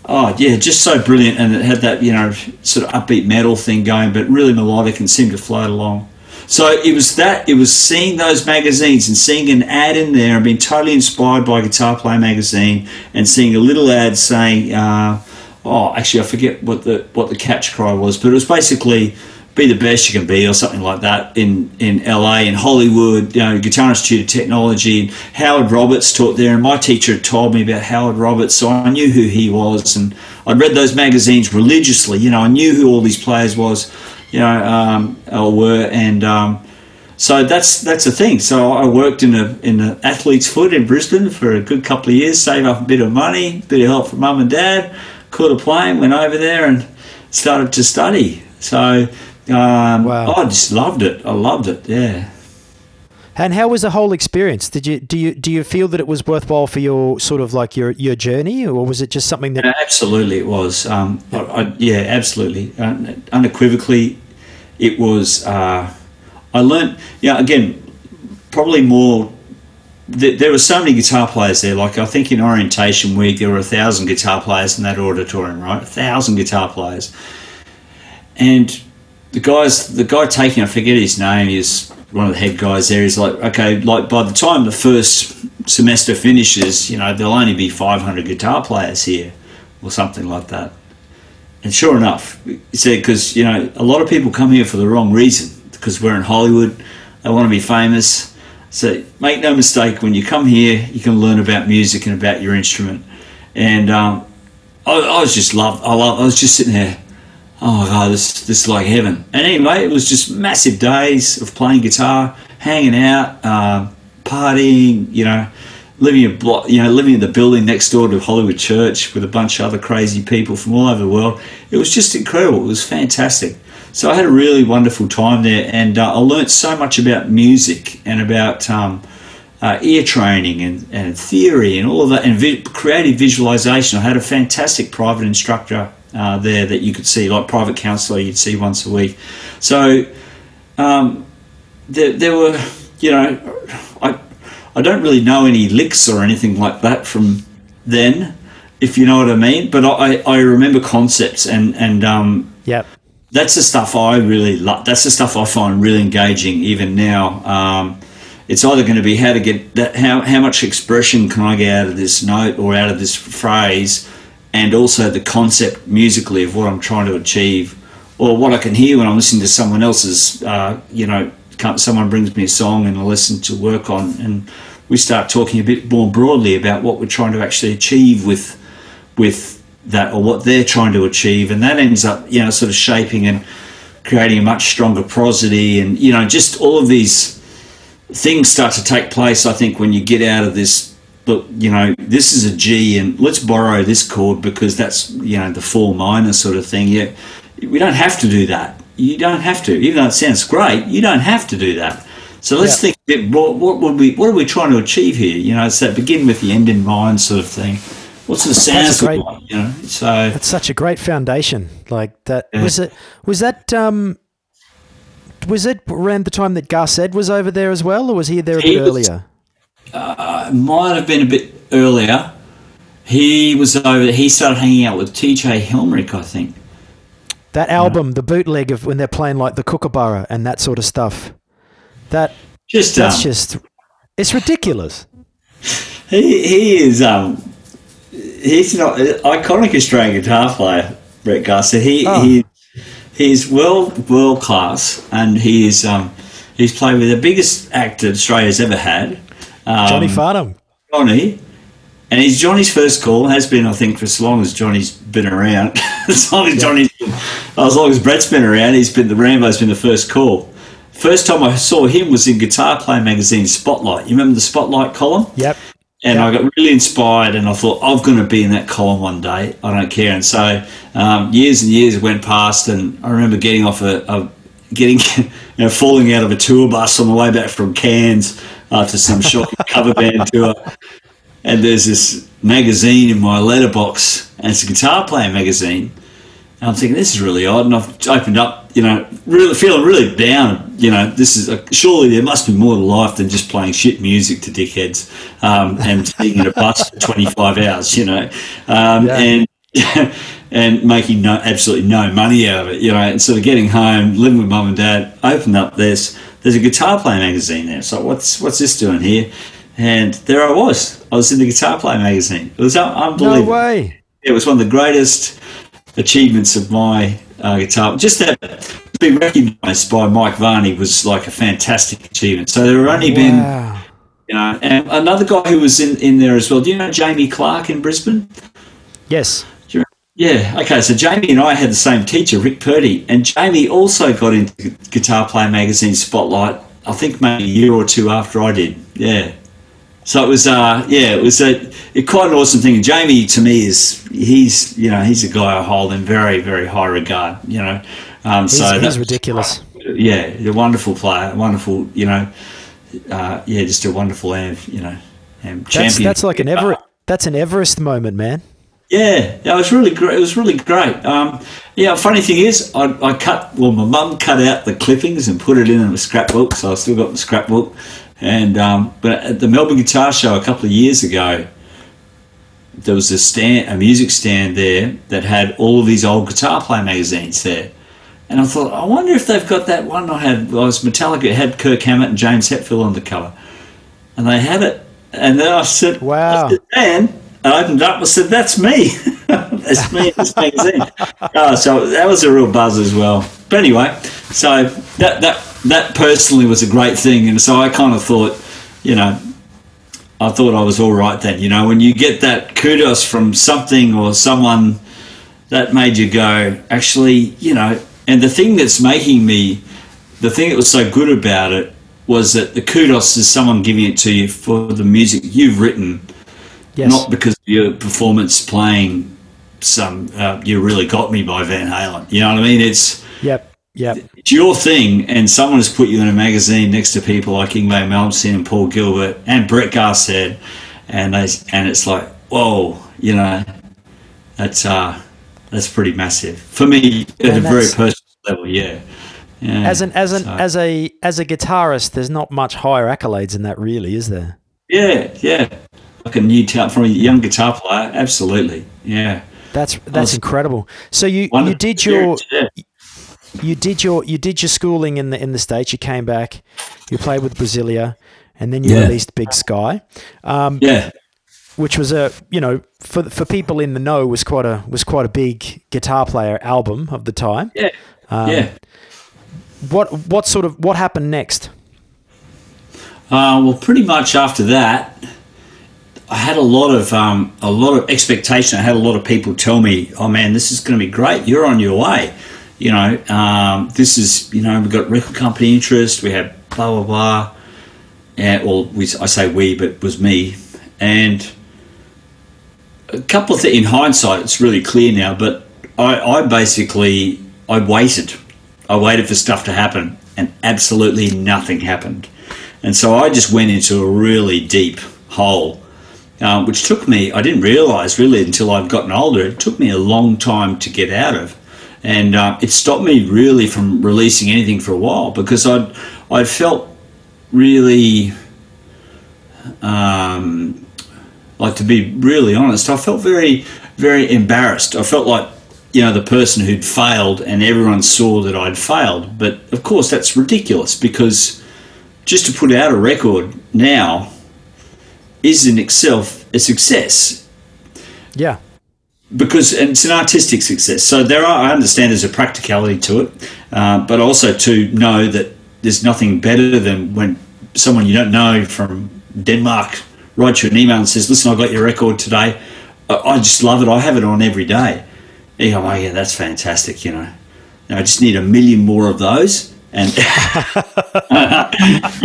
B: oh, yeah, just so brilliant. And it had that, you know, sort of upbeat metal thing going, but really melodic and seemed to float along. So it was that, it was seeing those magazines and seeing an ad in there and being totally inspired by Guitar Player magazine and seeing a little ad saying, uh, oh, actually, I forget what the what the catch cry was, but it was basically be the best you can be or something like that in, in LA in Hollywood, you know, Guitar Institute of Technology. Howard Roberts taught there, and my teacher had told me about Howard Roberts, so I knew who he was, and I'd read those magazines religiously. You know, I knew who all these players was, you know, um, or were, and um, so that's that's the thing. So I worked in a in the athlete's foot in Brisbane for a good couple of years, save up a bit of money, bit of help from mum and dad caught a plane, went over there and started to study. So um, wow. I just loved it. I loved it. Yeah.
A: And how was the whole experience? Did you do you do you feel that it was worthwhile for your sort of like your your journey, or was it just something that?
B: Absolutely, it was. Um, I, I, yeah, absolutely, uh, unequivocally, it was. Uh, I learned. Yeah, again, probably more there were so many guitar players there. Like I think in orientation week there were a thousand guitar players in that auditorium, right? A thousand guitar players, and the guys, the guy taking, I forget his name, is one of the head guys there. He's like, okay, like by the time the first semester finishes, you know, there'll only be 500 guitar players here, or something like that. And sure enough, he said, because you know, a lot of people come here for the wrong reason, because we're in Hollywood, they want to be famous so make no mistake, when you come here, you can learn about music and about your instrument. And um, I, I, was just loved. I love. I was just sitting there. Oh god, this this is like heaven. And anyway, it was just massive days of playing guitar, hanging out, uh, partying. You know, living a block. You know, living in the building next door to Hollywood Church with a bunch of other crazy people from all over the world. It was just incredible. It was fantastic. So I had a really wonderful time there, and uh, I learnt so much about music and about um, uh, ear training and, and theory and all of that, and vi- creative visualization. I had a fantastic private instructor uh, there that you could see, like private counselor, you'd see once a week. So um, there, there were, you know, I I don't really know any licks or anything like that from then, if you know what I mean. But I, I remember concepts and and um,
A: yep
B: that's the stuff I really love. That's the stuff I find really engaging even now. Um, it's either going to be how to get that, how, how much expression can I get out of this note or out of this phrase, and also the concept musically of what I'm trying to achieve, or what I can hear when I'm listening to someone else's, uh, you know, someone brings me a song and I listen to work on, and we start talking a bit more broadly about what we're trying to actually achieve with, with that or what they're trying to achieve, and that ends up you know sort of shaping and creating a much stronger prosody, and you know just all of these things start to take place. I think when you get out of this. Look, you know, this is a G, and let's borrow this chord because that's you know the four minor sort of thing. Yeah, we don't have to do that. You don't have to, even though it sounds great. You don't have to do that. So let's yeah. think. What, what would we? What are we trying to achieve here? You know, it's that begin with the end in mind sort of thing what's the sound great, like, you know? So
A: that's such a great foundation like that yeah. was it was that um was it around the time that Garsed was over there as well or was he there a he bit was, earlier?
B: uh, might have been a bit earlier. He was over he started hanging out with TJ Helmerich I think.
A: That album yeah. the bootleg of when they're playing like the Kookaburra and that sort of stuff. That just that's um, just it's ridiculous.
B: he he is um he's not iconic Australian guitar player, Brett Garsed. He oh. he he's world world class, and he is um, he's played with the biggest act that Australia's ever had,
A: um, Johnny Farnham.
B: Johnny, and he's Johnny's first call. Has been, I think, for as long as Johnny's been around. <laughs> as long as. Johnny's, been, as long as Brett's been around, he's been the Rambo's been the first call. First time I saw him was in Guitar Player magazine Spotlight. You remember the Spotlight column?
A: Yep.
B: And yeah. I got really inspired, and I thought I'm going to be in that column one day. I don't care. And so um, years and years went past, and I remember getting off a, a getting <laughs> you know falling out of a tour bus on the way back from Cairns after some shocking <laughs> cover band tour. And there's this magazine in my letterbox, and it's a guitar player magazine. And I'm thinking this is really odd, and I've opened up, you know, really feeling really down. You know, this is a, surely there must be more to life than just playing shit music to dickheads um, and <laughs> being in a bus for 25 hours. You know, um,
A: Yeah.
B: and <laughs> and making no absolutely no money out of it. You know, and sort of getting home, living with mum and dad, opened up this. There's a guitar playing magazine there. So what's what's this doing here? And there I was. I was in the guitar playing magazine. It was un-
A: No way.
B: It was one of the greatest achievements of my uh, guitar. Just that to be recognised by Mike Varney was like a fantastic achievement. So there have only been, you know, and another guy who was in, in there as well. Do you know Jamie Clark in Brisbane?
A: Yes.
B: Yeah. Okay. So Jamie and I had the same teacher, Rick Purdy, and Jamie also got into Guitar Player Magazine Spotlight. I think maybe a year or two after I did. Yeah. So it was, uh, yeah, it was a, it, quite an awesome thing. And Jamie, to me, is he's, you know, he's a guy I hold in very, very high regard. You know, um,
A: He's,
B: so
A: ridiculous.
B: yeah, you're a wonderful player, wonderful, you know, uh, yeah, just a wonderful, am, you know, um,
A: That's,
B: champion.
A: that's like an Everest. That's an Everest moment, man.
B: Yeah, yeah, it was really great. It was really great. Um, yeah, funny thing is, I, I cut. Well, my mum cut out the clippings and put it in a scrapbook, so I still got the scrapbook. And um, but at the Melbourne Guitar Show a couple of years ago, there was a stand, a music stand there that had all of these old guitar player magazines there. And I thought, I wonder if they've got that one I had. Well, it was Metallica. It had Kirk Hammett and James Hetfield on the cover, and they had it. And then I said,
A: Wow.
B: I said, Dan, I opened it up. I said, "That's me. <laughs> That's me in this magazine." <laughs> oh, so that was a real buzz as well. But anyway, so that that that personally was a great thing, and so I kind of thought, you know, I thought I was all right then. You know, when you get that kudos from something or someone that made you go, actually, you know, and the thing that's making me, the thing that was so good about it was that the kudos is someone giving it to you for the music you've written,
A: Yes.
B: not because of your performance playing some uh, "You Really Got Me" by Van Halen. You know what I mean? It's
A: Yep. Yep.
B: it's your thing, and someone has put you in a magazine next to people like Yngwie Malmsteen and Paul Gilbert and Brett Garsed, and they and it's like, whoa, you know, that's uh, that's pretty massive for me at
A: And
B: a very personal level. Yeah, yeah.
A: As an as an
B: So-
A: as a as a guitarist, there's not much higher accolades than that, really, is there?
B: yeah, yeah, like a new from a young guitar player. Absolutely, yeah.
A: That's that's incredible. So you you did your
B: yeah.
A: you did your you did your schooling in the in the states. You came back, you played with Brasilia, and then you
B: Yeah.
A: released Big Sky, um,
B: yeah.
A: Which was a you know for for people in the know was quite a was quite a big guitar player album of the time.
B: Yeah,
A: Um,
B: yeah.
A: What what sort of what happened next?
B: Uh, well, pretty much after that, I had a lot of um, a lot of expectation. I had a lot of people tell me, "Oh man, this is going to be great. You're on your way." You know, um, this is you know we've got record company interest. We have blah blah blah. And well, we, I say we, but it was me. And a couple of things in hindsight, it's really clear now. But I, I basically I waited. I waited for stuff to happen, and absolutely nothing happened. And so I just went into a really deep hole, um, which took me, I didn't realize really until I'd gotten older, it took me a long time to get out of. And uh, it stopped me really from releasing anything for a while because I'd, I'd felt really, um, like to be really honest, I felt very, very embarrassed. I felt like, you know, the person who'd failed and everyone saw that I'd failed. But of course, that's ridiculous because just to put out a record now is in itself a success
A: Yeah,
B: because and it's an artistic success. So there are, I understand there's a practicality to it, uh, but also to know that there's nothing better than when someone you don't know from Denmark writes you an email and says, "Listen, I got your record today. I, just love it. I have it on every day." And you go, "Oh yeah, that's fantastic." You know, And I just need a million more of those. And <laughs> you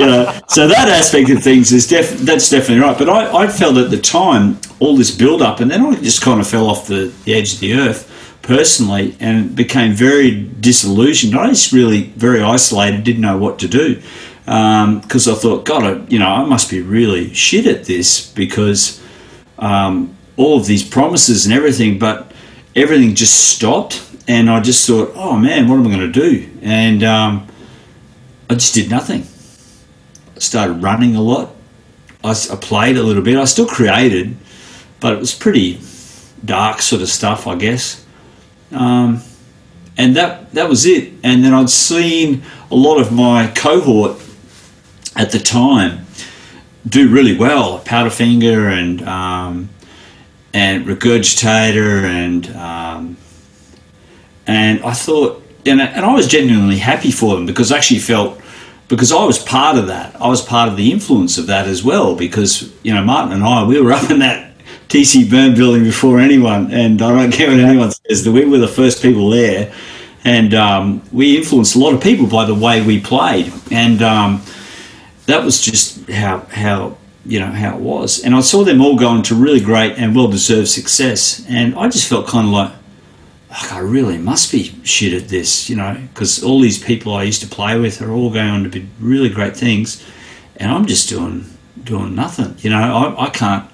B: know, so that aspect of things is def- that's definitely right. But I, I felt at the time all this build up, and then I just kind of fell off the, the edge of the earth personally, and became very disillusioned. I was really very isolated, didn't know what to do because I thought, God, I, you know, I must be really shit at this because um, all of these promises and everything, but everything just stopped. and I just thought, oh man, what am I going to do? And um, I just did nothing. I started running a lot. I, I played a little bit. I still created, but it was pretty dark sort of stuff, I guess. Um, and that that was it. And then I'd seen a lot of my cohort at the time do really well, Powderfinger and um, and Regurgitator and um, and I thought and and I was genuinely happy for them because I actually felt because I was part of that. I was part of the influence of that as well because you know Martin and I we were <laughs> up in that TC Beirne building before anyone, and I don't care what anyone says. That we were the first people there, and um, we influenced a lot of people by the way we played, and um, that was just how how you know how it was. And I saw them all go to really great and well deserved success, and I just felt kind of like. like I really must be shit at this, you know, because all these people I used to play with are all going on to be really great things, and I'm just doing doing nothing. You know, I, I can't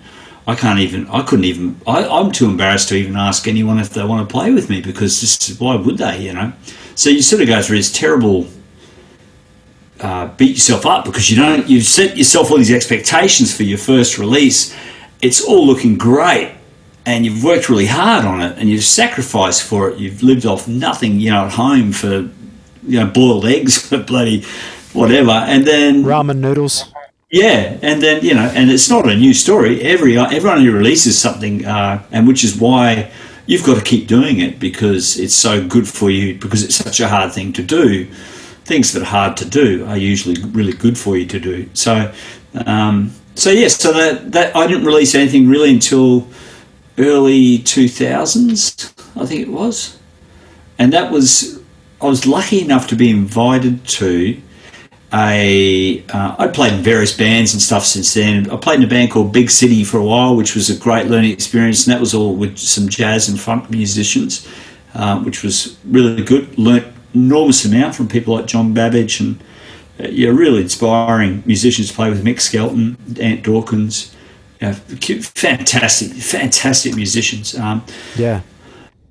B: I can't even. I couldn't even. I, I'm too embarrassed to even ask anyone if they want to play with me because just why would they? You know. So you sort of go through this terrible. Uh, beat yourself up because you don't. You've set yourself all these expectations for your first release. It's all looking great, and you've worked really hard on it, and you've sacrificed for it. You've lived off nothing, you know, at home for you know boiled eggs, <laughs> bloody whatever, and then
A: ramen noodles.
B: Yeah, and then you know, and it's not a new story. Every everyone who releases something, uh, and which is why you've got to keep doing it because it's so good for you. Because it's such a hard thing to do. Things that are hard to do are usually really good for you to do. So, um, so yes, so that that I didn't release anything really until early two thousands, I think it was, and that was I was lucky enough to be invited to I uh, I played in various bands and stuff since then. I played in a band called Big City for a while, which was a great learning experience, and that was all with some jazz and funk musicians, uh, which was really good. Learnt enormous amount from people like John Babbage and uh, yeah, really inspiring musicians to play with. Mick Skelton, Ant Dawkins, you know, fantastic, fantastic musicians. Um,
A: yeah.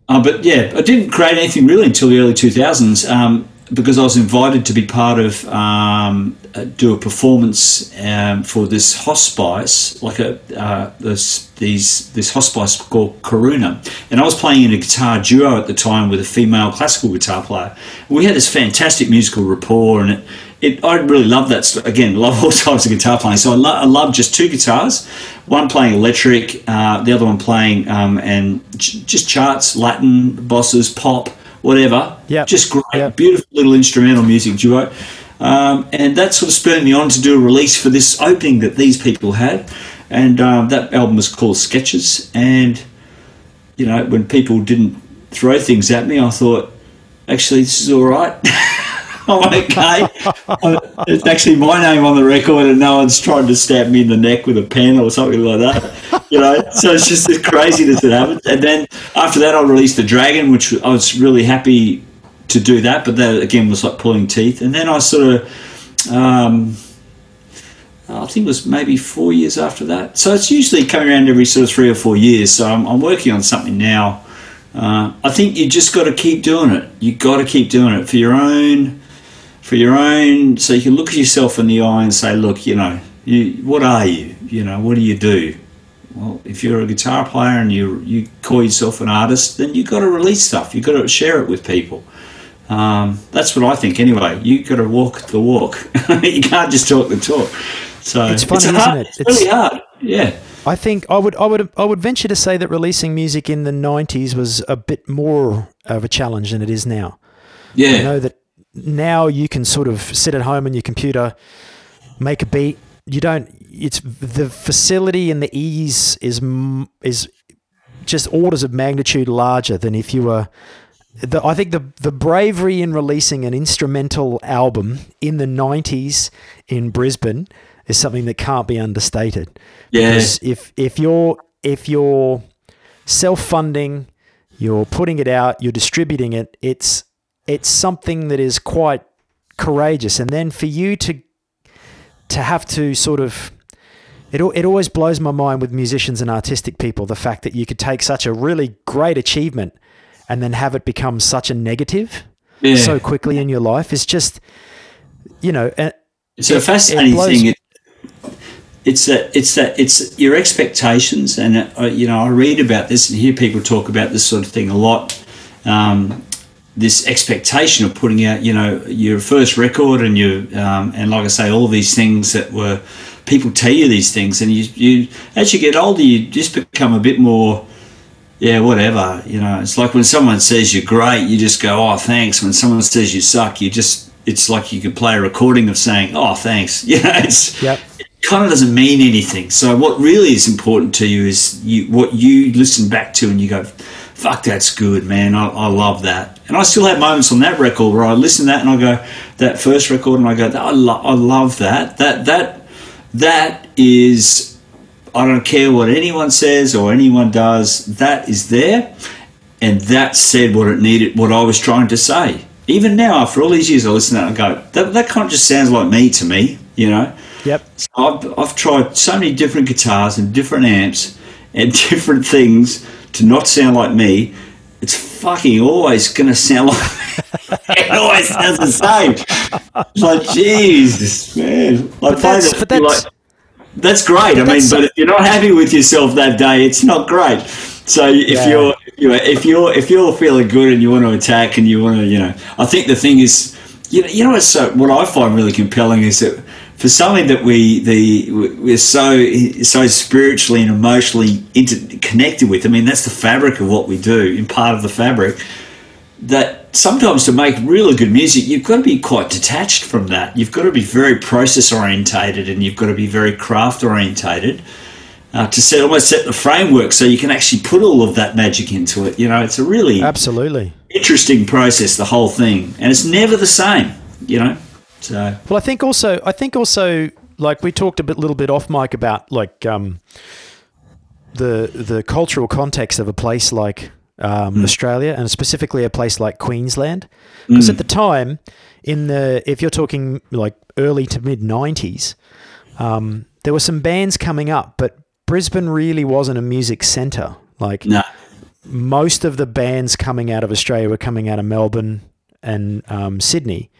B: Uh, but yeah, I didn't create anything really until the early 2000s. Um, because I was invited to be part of um, uh, do a performance um, for this hospice, like a uh, this these this hospice called Karuna, and I was playing in a guitar duo at the time with a female classical guitar player. We had this fantastic musical rapport, and it, it I really love that. Again, <laughs> love all types of guitar playing. So I, lo- I love just two guitars, one playing electric, uh, the other one playing um, and j- just charts, Latin, bosses, pop whatever.
A: Yeah.
B: Just great,
A: yep.
B: beautiful little instrumental music duo. Um, and that sort of spurred me on to do a release for this opening that these people had. And um, that album was called Sketches. And, you know, when people didn't throw things at me, I thought, actually, this is all right. <laughs> I'm <laughs> okay. it's actually my name on the record, and no one's trying to stab me in the neck with a pen or something like that. You know, so it's just this craziness that happens. And then after that, I released the Dragon, which I was really happy to do that, but that again was like pulling teeth. And then I sort of, um, I think it was maybe four years after that. So it's usually coming around every sort of three or four years. So I'm, I'm working on something now. Uh, I think you just got to keep doing it. You got to keep doing it for your own for your own, so you can look at yourself in the eye and say, look, you know, you, what are you? You know, what do you do? Well, if you're a guitar player and you you call yourself an artist, then you've got to release stuff. You've got to share it with people. Um, that's what I think. Anyway, you've got to walk the walk. <laughs> you can't just talk the talk. So
A: it's funny,
B: it's hard,
A: isn't it?
B: It's really hard. Yeah.
A: I think I would, I would, I would venture to say that releasing music in the '90s was a bit more of a challenge than it is now.
B: Yeah.
A: I know that now you can sort of sit at home on your computer, make a beat. You don't. It's the facility and the ease is is just orders of magnitude larger than if you were. The, I think the the bravery in releasing an instrumental album in the '90s in Brisbane is something that can't be understated.
B: Yeah.
A: Because if if you're if you're self funding, you're putting it out, you're distributing it. It's it's something that is quite courageous. And then for you to to have to sort of it, it always blows my mind with musicians and artistic people the fact that you could take such a really great achievement and then have it become such a negative
B: Yeah.
A: so quickly in your life is just, you know,
B: It's a fascinating
A: it
B: thing. It, it's that it's that it's your expectations, and uh, you know I read about this and hear people talk about this sort of thing a lot. Um, this expectation of putting out, you know, your first record, and you um, and like I say, all these things that were people tell you these things, and you you as you get older, you just become a bit more. Yeah, whatever. You know, it's like when someone says you're great, you just go, "Oh, thanks." When someone says you suck, you just it's like you could play a recording of saying, "Oh, thanks." <laughs> Know, it's
A: Yep.
B: Kind of doesn't mean anything. So what really is important to you is you what you listen back to and you go, "Fuck, that's good, man. I, I love that." And I still have moments on that record where I listen to that and I go, "That first record," and I go, "I, lo- I love that. That that that is." I don't care what anyone says or anyone does. That is there, and that said what it needed, what I was trying to say. Even now, after all these years, I listen to that and go, that, that kind of just sounds like me to me, you know.
A: Yep.
B: So I've, I've tried so many different guitars and different amps and <laughs> different things to not sound like me. It's fucking always going to sound like <laughs> it always sounds the same. It's like Jesus, man. Like,
A: But that's, but that's,
B: like, that's great. I mean,
A: that's-
B: but if you're not happy with yourself that day, it's not great. So if
A: Yeah.
B: you're, you know, if you're if you're feeling good and you want to attack and you want to, you know, I think the thing is, you know, you know, what's so what I find really compelling is that for something that we the we're so so spiritually and emotionally interconnected with. I mean, that's the fabric of what we do, in part of the fabric that sometimes to make really good music, you've got to be quite detached from that. You've got to be very process orientated and you've got to be very craft orientated uh, to set almost set the framework so you can actually put all of that magic into it. You know, it's a really
A: absolutely.
B: interesting process, the whole thing, and it's never the same. You know, so
A: Well, I think also, I think also, like we talked a bit, little bit off mic about like um, the the cultural context of a place like um, Australia, and specifically a place like Queensland, because at the time, in the if you're talking like early to mid '90s, um, there were some bands coming up, but Brisbane really wasn't a music centre. Like
B: no,
A: most of the bands coming out of Australia were coming out of Melbourne and um, Sydney.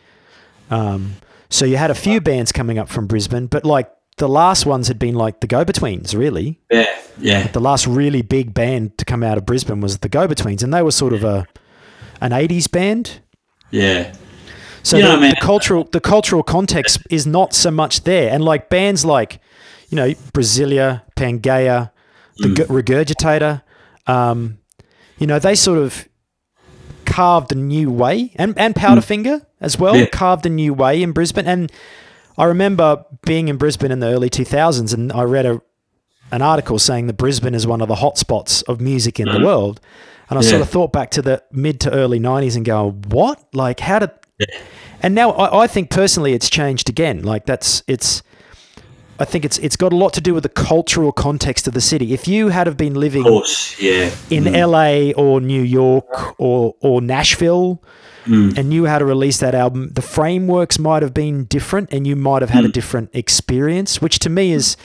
A: Um, so you had a few bands coming up from Brisbane, but like the last ones had been like the Go Betweens, really.
B: yeah, yeah,
A: The last really big band to come out of Brisbane was the Go Betweens, and they were sort of a an '80s band.
B: yeah,
A: So
B: You
A: the,
B: know, man-
A: the cultural the cultural context is not so much there, and like bands like you know Brasilia, Pangea, the
B: Mm.
A: G- Regurgitator, um, you know they sort of carved a new way, and and Powderfinger as well
B: Mm. Yeah.
A: carved a new way in Brisbane. And I remember being in Brisbane in the early two thousands, and I read a an article saying that Brisbane is one of the hotspots of music in the world. And I sort
B: Mm.
A: Of thought back to the mid to early 90s and go, what? Like, how did. And now I, I think personally it's changed again. Like, that's. It's. I think it's it's got a lot to do with the cultural context of the city. If you had have been living
B: of course, yeah,
A: in mm. LA or New York or or Nashville mm. and knew how to release that album, the frameworks might have been different and you might have had a mm. different experience, which to me is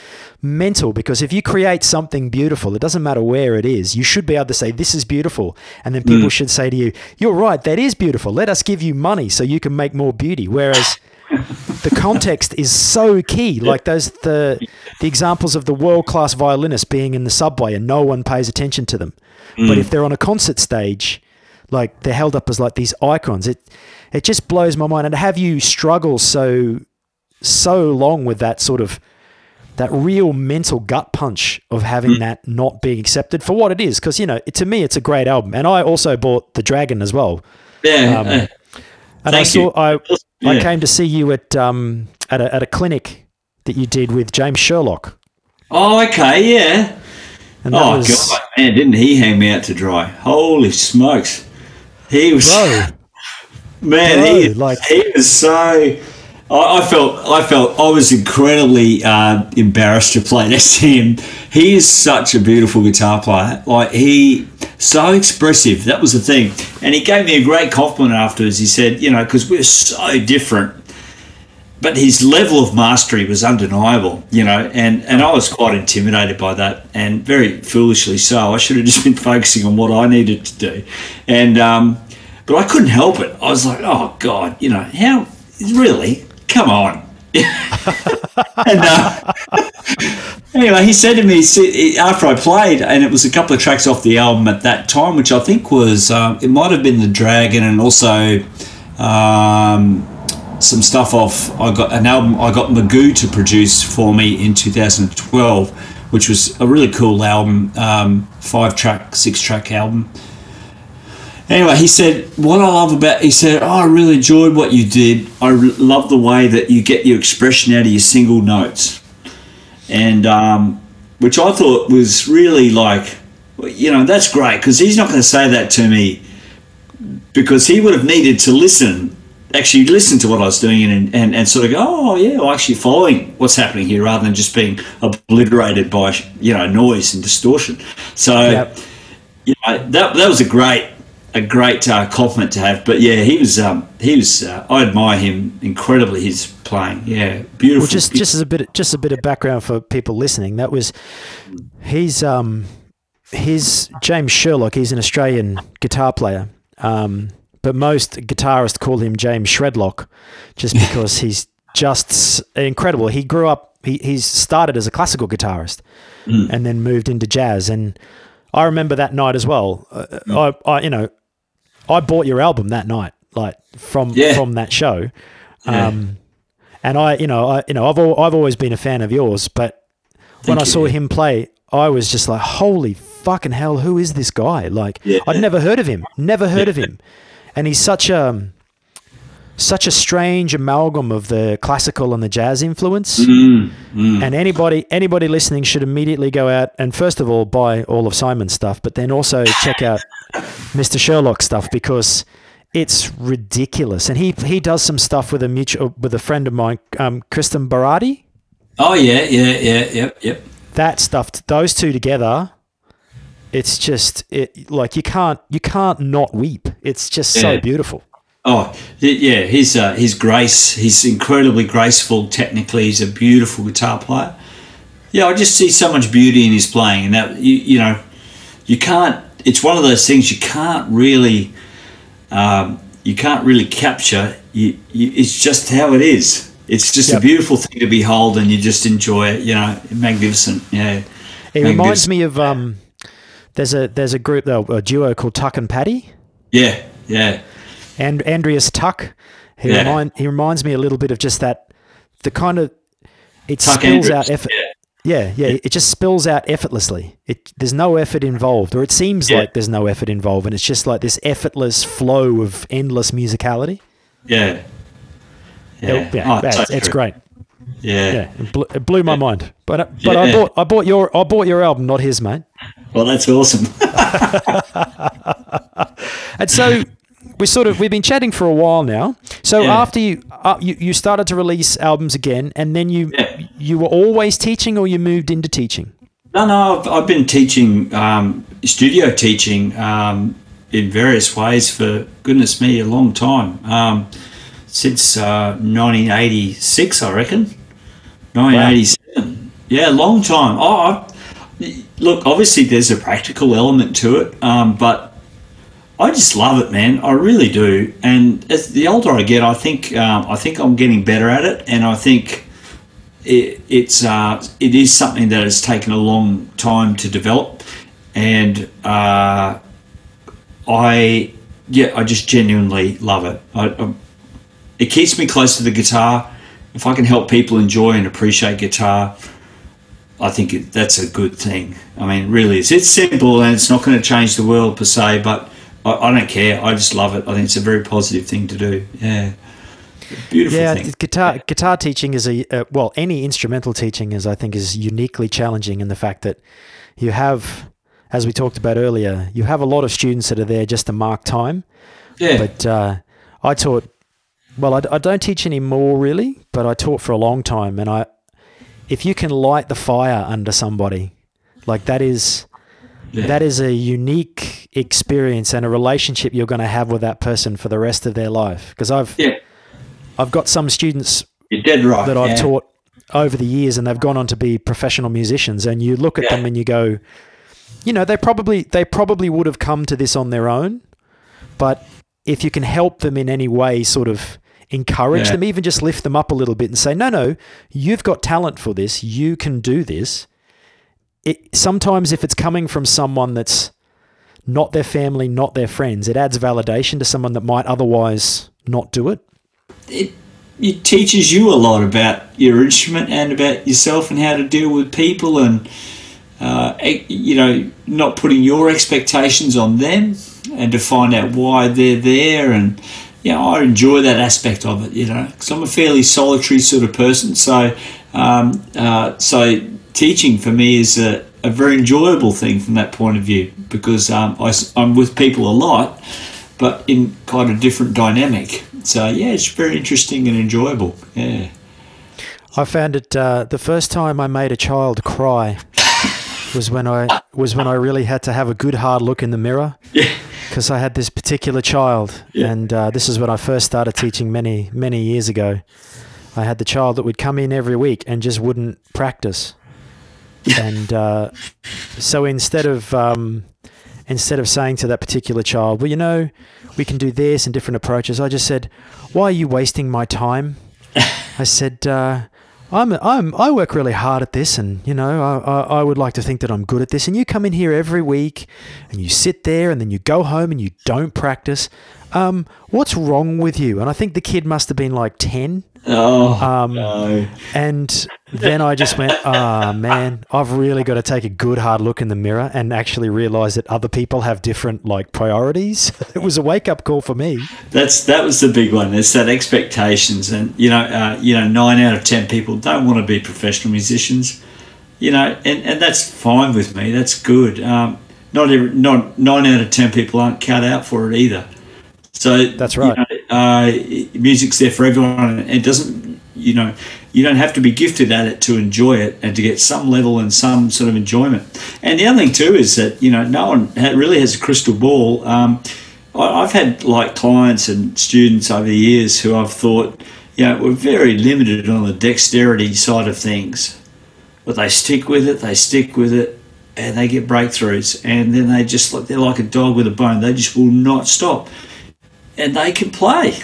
A: mental because if you create something beautiful, it doesn't matter where it is, you should be able to say, This is beautiful. And then people should say to you, You're right, that is beautiful. Let us give you money so you can make more beauty. Whereas the context is so key. Like those the the examples of the world class violinist being in the subway and no one pays attention to them. But if they're on a concert stage, like they're held up as like these icons. It it just blows my mind. And have you struggle so so long with that sort of that real mental gut punch of having that not being accepted for what it is. Because you know, it, to me, it's a great album. And I also bought the Dragon as well.
B: yeah.
A: Um,
B: uh,
A: And I saw
B: you.
A: I I came to see you at um at a at a clinic that you did with James Sherlock.
B: oh, okay, yeah.
A: And
B: Oh
A: was
B: god, man! Didn't he hang me out to dry? Holy smokes! He was
A: bro. <laughs>
B: man.
A: bro,
B: he
A: like-
B: he was so. I, I felt I felt I was incredibly uh, embarrassed to play <laughs> next to him. He is such a beautiful guitar player. Like he so expressive. That was the thing. And he gave me a great compliment afterwards. He said, you know, because we're so different. but his level of mastery was undeniable, you know, and, and I was quite intimidated by that, and very foolishly so. I should have just been <laughs> focusing on what I needed to do, and um, but I couldn't help it. I was like, oh God, you know, how really? Come on. <laughs> and uh, anyway, he said to me after I played, and it was a couple of tracks off the album at that time, which I think was um, it might have been the Dragon, and also. Um, some stuff off. I got an album. I got Magoo to produce for me in 2012, which was a really cool album, um, five track, six track album. Anyway, he said, "What I love about," he said, "Oh, I really enjoyed what you did. I re- love the way that you get your expression out of your single notes, and um, which I thought was really like, you know, that's great because he's not going to say that to me." Because he would have needed to listen actually listen to what I was doing and, and, and sort of go, oh yeah, well, actually following what's happening here rather than just being obliterated by you know noise and distortion. So yep. you know, that that was a great a great uh, compliment to have. But yeah, he was um, he was uh, I admire him incredibly. His playing, yeah, beautiful.
A: Well, just just as a bit just a bit of background for people listening, that was he's um he's James Sherlock. He's an Australian guitar player. Um, but most guitarists call him James Shredlock just <laughs> because he's just incredible. He grew up, he, he's started as a classical guitarist mm. and then moved into jazz. And I remember that night as well. Uh, mm. I, I, you know, I bought your album that night, like from, yeah. from that show. Yeah. Um, and I, you know, I, you know, I've, I've always been a fan of yours, but Thank when I saw him play, I was just like, holy fucking hell, who is this guy? Like, yeah. I'd never heard of him, never heard of him and he's such a such a strange amalgam of the classical and the jazz influence. Mm, mm. And anybody anybody listening should immediately go out and first of all buy all of Simon's stuff, but then also check out <laughs> Mr. Sherlock stuff because it's ridiculous. And he he does some stuff with a mutual with a friend of mine, um, Kristen Barati.
B: Oh yeah, yeah, yeah, yep, yep.
A: That stuff, those two together it's just it like you can't you can't not weep. It's just yeah. so beautiful.
B: Oh yeah, his uh, his grace. He's incredibly graceful. Technically, he's a beautiful guitar player. Yeah, I just see so much beauty in his playing, and that you you know, you can't. It's one of those things you can't really, um, you can't really capture. You, you, it's just how it is. It's just yep. a beautiful thing to behold, and you just enjoy it. You know, magnificent. Yeah.
A: It reminds me of um, there's a there's a group a duo called Tuck and Patti.
B: Yeah, yeah.
A: And Andress Tuck, he yeah. remind he reminds me a little bit of just that the kind of it Tuck spills Andress. out effort. Yeah. yeah. yeah, It just spills out effortlessly. It there's no effort involved, or it seems yeah. like there's no effort involved, and it's just like this effortless flow of endless musicality.
B: Yeah,
A: yeah, yeah oh, it's, it's great.
B: Yeah,
A: yeah, it blew, it blew my mind. But uh, but I bought I bought your I bought your album, not his, mate.
B: Well, that's awesome. <laughs>
A: and so we sort of we've been chatting for a while now. So yeah. after you, uh, you you started to release albums again, and then you yeah. you were always teaching, or you moved into teaching.
B: No, no, I've, I've been teaching um, studio teaching um, in various ways for goodness me a long time um, since uh, 1986, I reckon. 1987. Wow. Yeah, long time. Oh, I've, look, obviously there's a practical element to it, um, but I just love it, man. I really do. And as the older I get, I think um, I think I'm getting better at it, and I think it, it's uh, it is something that has taken a long time to develop, and uh, I yeah, I just genuinely love it. I, I, it keeps me close to the guitar. If I can help people enjoy and appreciate guitar, I think it, that's a good thing. I mean, really, it's, it's simple and it's not going to change the world per se, but I, I, don't care. I just love it. I think it's a very positive thing to do. Yeah. Beautiful yeah, thing.
A: guitar guitar teaching is a uh, well, any instrumental teaching is I think is uniquely challenging in the fact that you have, as we talked about earlier, you have a lot of students that are there just to mark time.
B: Yeah.
A: But uh, I taught, well, I, I don't teach anymore really, but I taught for a long time, and I if you can light the fire under somebody, like that is yeah. that is a unique experience and a relationship you're going to have with that person for the rest of their life. Because I've
B: yeah.
A: I've got some students
B: You're dead right.
A: that I've
B: yeah.
A: taught over the years, and they've gone on to be professional musicians. And you look at them and you go, you know, they probably they probably would have come to this on their own, but if you can help them in any way, sort of encourage
B: Yeah.
A: them, even just lift them up a little bit and say, no, no, you've got talent for this, you can do this. It sometimes if it's coming from someone that's not their family, not their friends, it adds validation to someone that might otherwise not do it.
B: it, it teaches you a lot about your instrument and about yourself and how to deal with people and uh, you know not putting your expectations on them and to find out why they're there and you know I enjoy that aspect of it you know because I'm a fairly solitary sort of person so um, uh, so teaching for me is a, a very enjoyable thing from that point of view because um, I, am with people a lot but in kind of different dynamic. So yeah, it's very interesting and enjoyable. Yeah.
A: I found it uh, the first time I made a child cry was when I was when I really had to have a good hard look in the mirror
B: Yeah.
A: because I had this particular child,
B: Yeah.
A: and uh, this is when I first started teaching many many years ago. I had the child that would come in every week and just wouldn't practice, <laughs> and uh, so instead of um, instead of saying to that particular child, "Well, you know, we can do this and different approaches," I just said, "Why are you wasting my time?" I said, uh, I'm, I'm, I work really hard at this, and you know, I, I, I would like to think that I'm good at this. And you come in here every week, and you sit there, and then you go home and you don't practice. Um, what's wrong with you? And I think the kid must have been like ten.
B: Oh
A: Um,
B: no.
A: And then I just went, ah, man, I've really got to take a good hard look in the mirror and actually realize that other people have different like priorities. <laughs> it was a wake up call for me.
B: That's that was the big one. It's that expectations, and you know, uh, you know, nine out of ten people don't want to be professional musicians. You know, and, and that's fine with me. That's good. Um, not every, not nine out of ten people aren't cut out for it either. So
A: That's
B: you
A: right.
B: know, uh, music's there for everyone, and it doesn't. You know, you don't have to be gifted at it to enjoy it and to get some level and some sort of enjoyment. And the other thing too is that you know no one really has a crystal ball. Um, I've had like clients and students over the years who I've thought, you know, were very limited on the dexterity side of things, but they stick with it. They stick with it, and they get breakthroughs. And then they just like they're like a dog with a bone. They just will not stop, and they can play.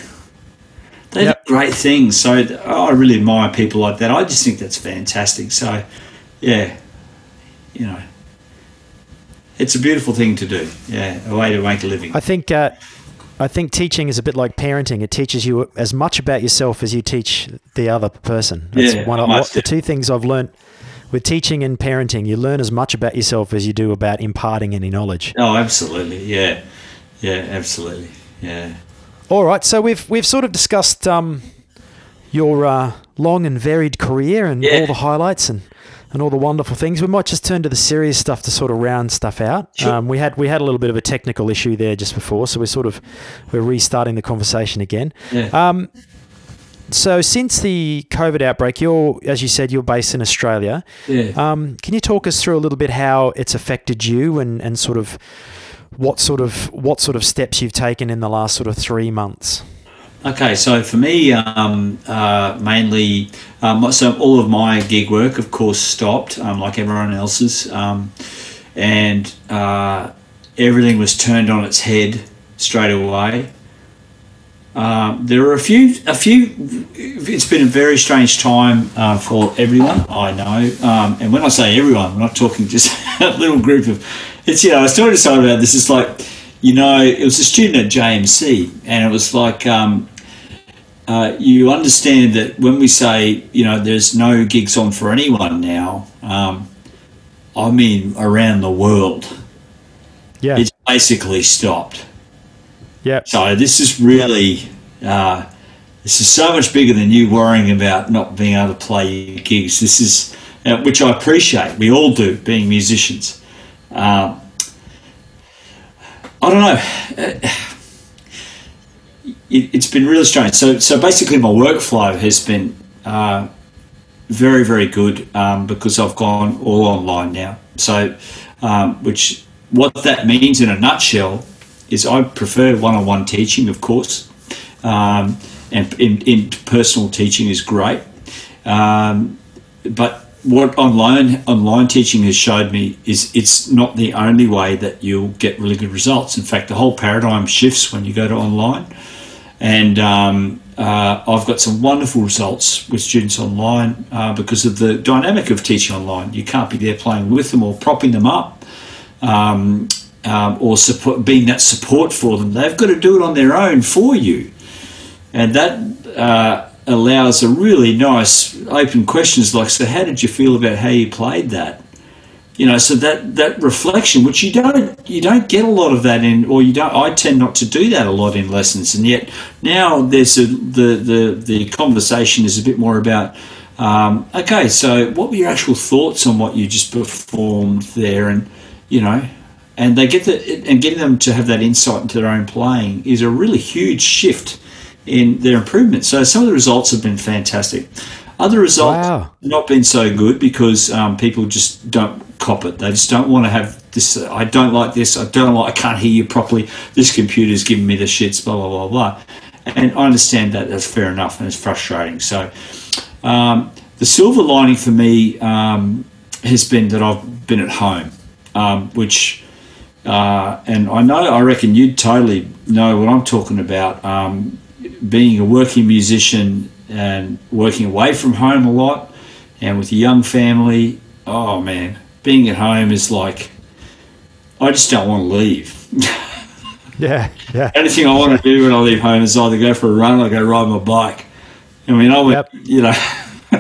B: They
A: Yep.
B: do great things. So I really admire people like that. I just think that's fantastic. So, yeah, you know, it's a beautiful thing to do. Yeah, a way to make a living.
A: I think uh, I think teaching is a bit like parenting. It teaches you as much about yourself as you teach the other person. That's
B: Yeah,
A: one of
B: most
A: the two things I've learned with teaching and parenting. You learn as much about yourself as you do about imparting any knowledge.
B: Oh, absolutely. Yeah. Yeah, absolutely. Yeah.
A: All right, so we've we've sort of discussed um, your uh, long and varied career and
B: Yeah.
A: all the highlights and, and all the wonderful things. We might just turn to the serious stuff to sort of round stuff out.
B: Sure.
A: Um, we had we had a little bit of a technical issue there just before, so we're sort of we're restarting the conversation again.
B: Yeah.
A: Um, so since the COVID outbreak, you're as you said you're based in Australia.
B: yeah.
A: Um, can you talk us through a little bit how it's affected you and, and sort of what sort of what sort of steps you've taken in the last sort of three months?
B: Okay, so for me, um, uh, mainly, um, so all of my gig work, of course, stopped, um, like everyone else's, um, and uh, everything was turned on its head straight away. Um, there are a few, a few. It's been a very strange time uh, for everyone. I know, um, and when I say everyone, I'm not talking just <laughs> a little group of. It's you know, I was talking to someone about this. It's like, you know, it was a student at JMC, and it was like, um, uh, you understand that when we say, you know, there's no gigs on for anyone now. Um, I mean, around the world,
A: Yeah.
B: it's basically stopped.
A: yeah.
B: So this is really, uh, this is so much bigger than you worrying about not being able to play your gigs. This is, uh, which I appreciate. We all do, being musicians. Um, I don't know. Uh, It, it's been really strange. So, so basically, my workflow has been uh, very, very good um, because I've gone all online now. So, um, which what that means in a nutshell is I prefer one-on-one teaching, of course, um, and in, in personal teaching is great. Um, but what online online teaching has showed me is it's not the only way that you'll get really good results. In fact, the whole paradigm shifts when you go to online, and um, uh, I've got some wonderful results with students online uh, because of the dynamic of teaching online. You can't be there playing with them or propping them up. Um, um, or support, being that support for them, they've got to do it on their own for you, and that uh, allows a really nice open questions like, so how did you feel about how you played that? You know, so that that reflection, which you don't you don't get a lot of that in, or you don't. I tend not to do that a lot in lessons, and yet now there's a the the the conversation is a bit more about. Um, okay, so what were your actual thoughts on what you just performed there, and you know, and they get the and getting them to have that insight into their own playing is a really huge shift in their improvement. So some of the results have been fantastic. Other results wow. not been so good because um, people just don't cop it. They just don't want to have this. Uh, I don't like this. I don't like. I can't hear you properly. This computer's giving me the shits. Blah blah blah blah. And I understand that. That's fair enough, and it's frustrating. So um, the silver lining for me um, has been that I've been at home, um, which. Uh, and I know, I reckon you'd totally know what I'm talking about. Um, being a working musician and working away from home a lot and with a young family, oh man, being at home is like, I just don't want to leave. <laughs>
A: yeah, yeah.
B: Anything I want to do when I leave home is either go for a run or go ride my bike. I mean, I would, yep. you know, <laughs>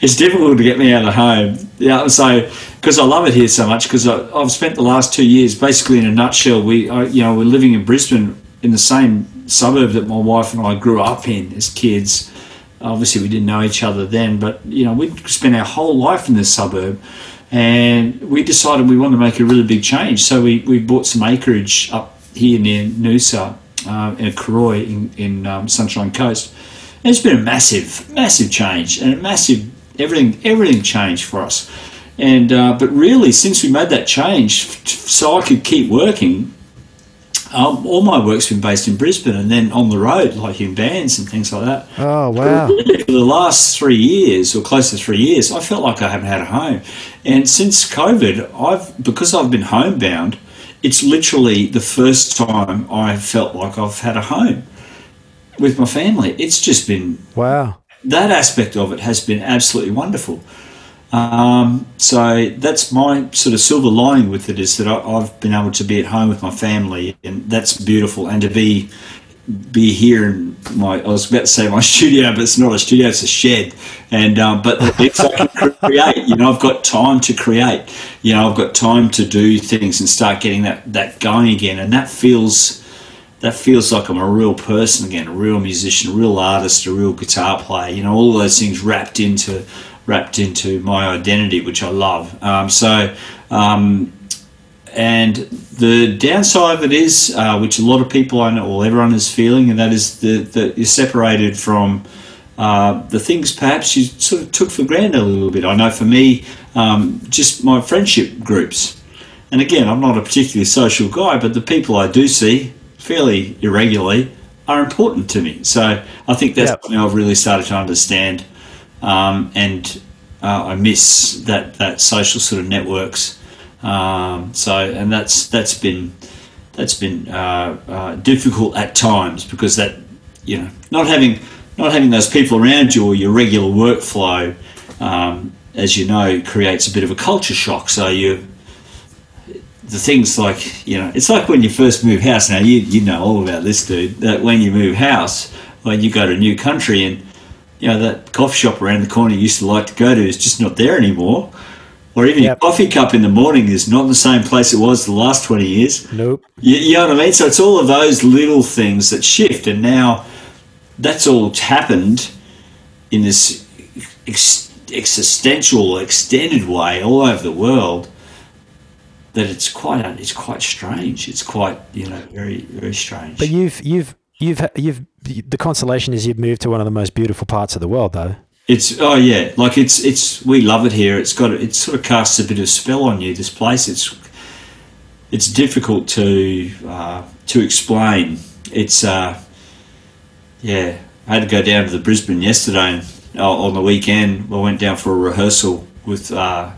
B: it's difficult to get me out of home. Yeah, so because I love it here so much because I've spent the last two years basically in a nutshell. We, I, you know, we're living in Brisbane in the same suburb that my wife and I grew up in as kids. Obviously, we didn't know each other then, but you know, we spent our whole life in this suburb, and we decided we wanted to make a really big change. So we, we bought some acreage up here near Noosa, uh, in Cooroy in, in um, Sunshine Coast. And it's been a massive, massive change, and a massive everything everything changed for us. And uh, but really, since we made that change, so I could keep working um, all my work's been based in Brisbane and then on the road, like in bands and things like that.
A: Oh, wow.
B: For the last three years, or close to three years, I felt like I haven't had a home. And since COVID, I've because I've been homebound, it's literally the first time I have felt like I've had a home with my family. It's just been.
A: Wow.
B: That aspect of it has been absolutely wonderful. Um, so that's my sort of silver lining with it is that I, have been able to be at home with my family, and that's beautiful. And to be be here in my I was about to say my <laughs> studio, but it's not a studio; it's a shed. And um, but it's I can <laughs> create. You know, I've got time to create. You know, I've got time to do things and start getting that that going again, and that feels. That feels like I'm a real person again, a real musician, a real artist, a real guitar player. You know, all those things wrapped into wrapped into my identity, which I love. Um, so, um, and the downside of it is, uh, which a lot of people I know, or everyone is feeling, and that is that you're separated from uh, the things perhaps you sort of took for granted a little bit. I know for me, um, just my friendship groups. And again, I'm not a particularly social guy, but the people I do see fairly irregularly are important to me. So I think that's yep. something I've really started to understand um, and uh, I miss that that social sort of networks. Um, so and that's that's been that's been uh, uh, difficult at times because that you know not having not having those people around you or your regular workflow, um, as you know, creates a bit of a culture shock. So you the things like you know it's like when you first move house. Now you you know all about this, dude. That when you move house, when you go to a new country and you know, that coffee shop around the corner you used to like to go to is just not there anymore. Or even yep. your coffee cup in the morning is not in the same place it was the last 20 years.
A: Nope.
B: You, you know what I mean? So it's all of those little things that shift. And now that's all happened in this ex- existential, extended way all over the world that it's quite it's quite strange. It's quite you know very very strange.
A: But you've you've you've you've the consolation is you've moved to one of the most beautiful parts of the world, though.
B: It's oh yeah, like it's it's we love it here. It's got it sort of casts a bit of spell on you. This place, it's it's difficult to uh, to explain. It's uh, yeah, I had to go down to the Brisbane yesterday and, uh, on the weekend. I went down for a rehearsal with uh,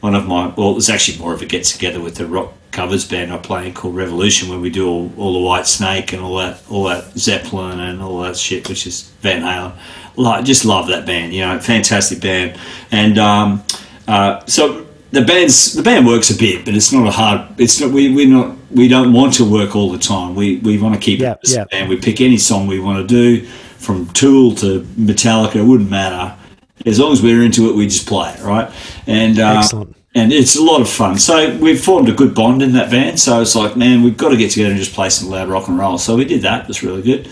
B: one of my. Well, it was actually more of a get together with the rock covers band I play called Revolution, where we do all, all the Whitesnake and all that, all that Zeppelin and all that shit, which is Van Halen. Like, just love that band. You know, fantastic band. And um, uh, so the band's the band works a bit, but it's not a hard. It's not we we not we don't want to work all the time. We we want to keep
A: Yeah,
B: it
A: yeah.
B: band. We pick any song we want to do, from Tool to Metallica. It wouldn't matter as long as we're into it. We just play it, right? And uh,
A: Excellent.
B: And it's a lot of fun. So we've formed a good bond in that van. So it's like, man, we've got to get together and just play some loud rock and roll. So we did that. It was really good.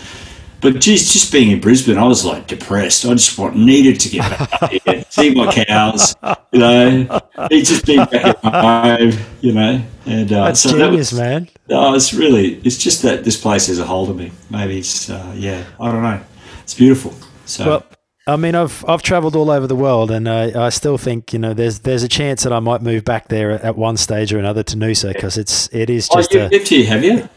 B: But geez, just being in Brisbane, I was like depressed. I just want, needed to get back up here, <laughs> see my cows, you know, need just being back at home, you know. And uh,
A: That's
B: so that
A: genius,
B: was,
A: man.
B: Oh, it's really, it's just that this place has a hold of me. Maybe it's, uh, yeah, I don't know. It's beautiful. So
A: Well, I mean, I've I've travelled all over the world, and uh, I still think you know there's there's a chance that I might move back there at, one stage or another to Noosa because it's it is
B: oh,
A: just
B: you
A: a
B: lived here, have you?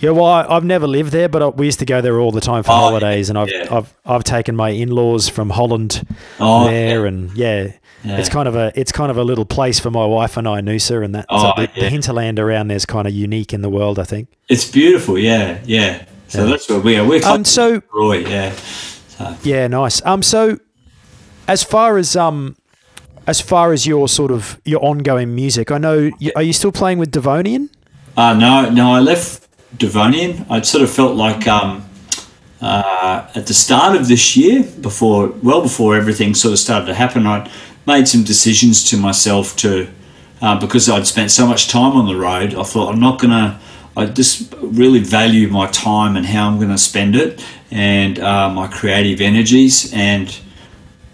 A: yeah. Well, I, I've never lived there, but I, we used to go there all the time for
B: Oh,
A: holidays, and I've
B: yeah.
A: I've I've taken my in laws from Holland
B: Oh,
A: there, and yeah.
B: Yeah.
A: It's kind of a it's kind of a little place for my wife and I, Noosa, and that
B: Oh,
A: so the,
B: yeah.
A: the hinterland around there is kind of unique in the world, I think.
B: It's beautiful, yeah, yeah. So that's where we are. We're
A: Um, so
B: Roy, yeah.
A: Yeah, nice. Um, so as far as um, as far as your sort of your ongoing music, I know. You, are you still playing with Devonian?
B: Uh, no, no, I left Devonian. I sort of felt like um, uh, at the start of this year, before well before everything sort of started to happen, I made some decisions to myself to uh, because I'd spent so much time on the road. I thought I'm not gonna. I just really value my time and how I'm going to spend it, and uh, my creative energies, and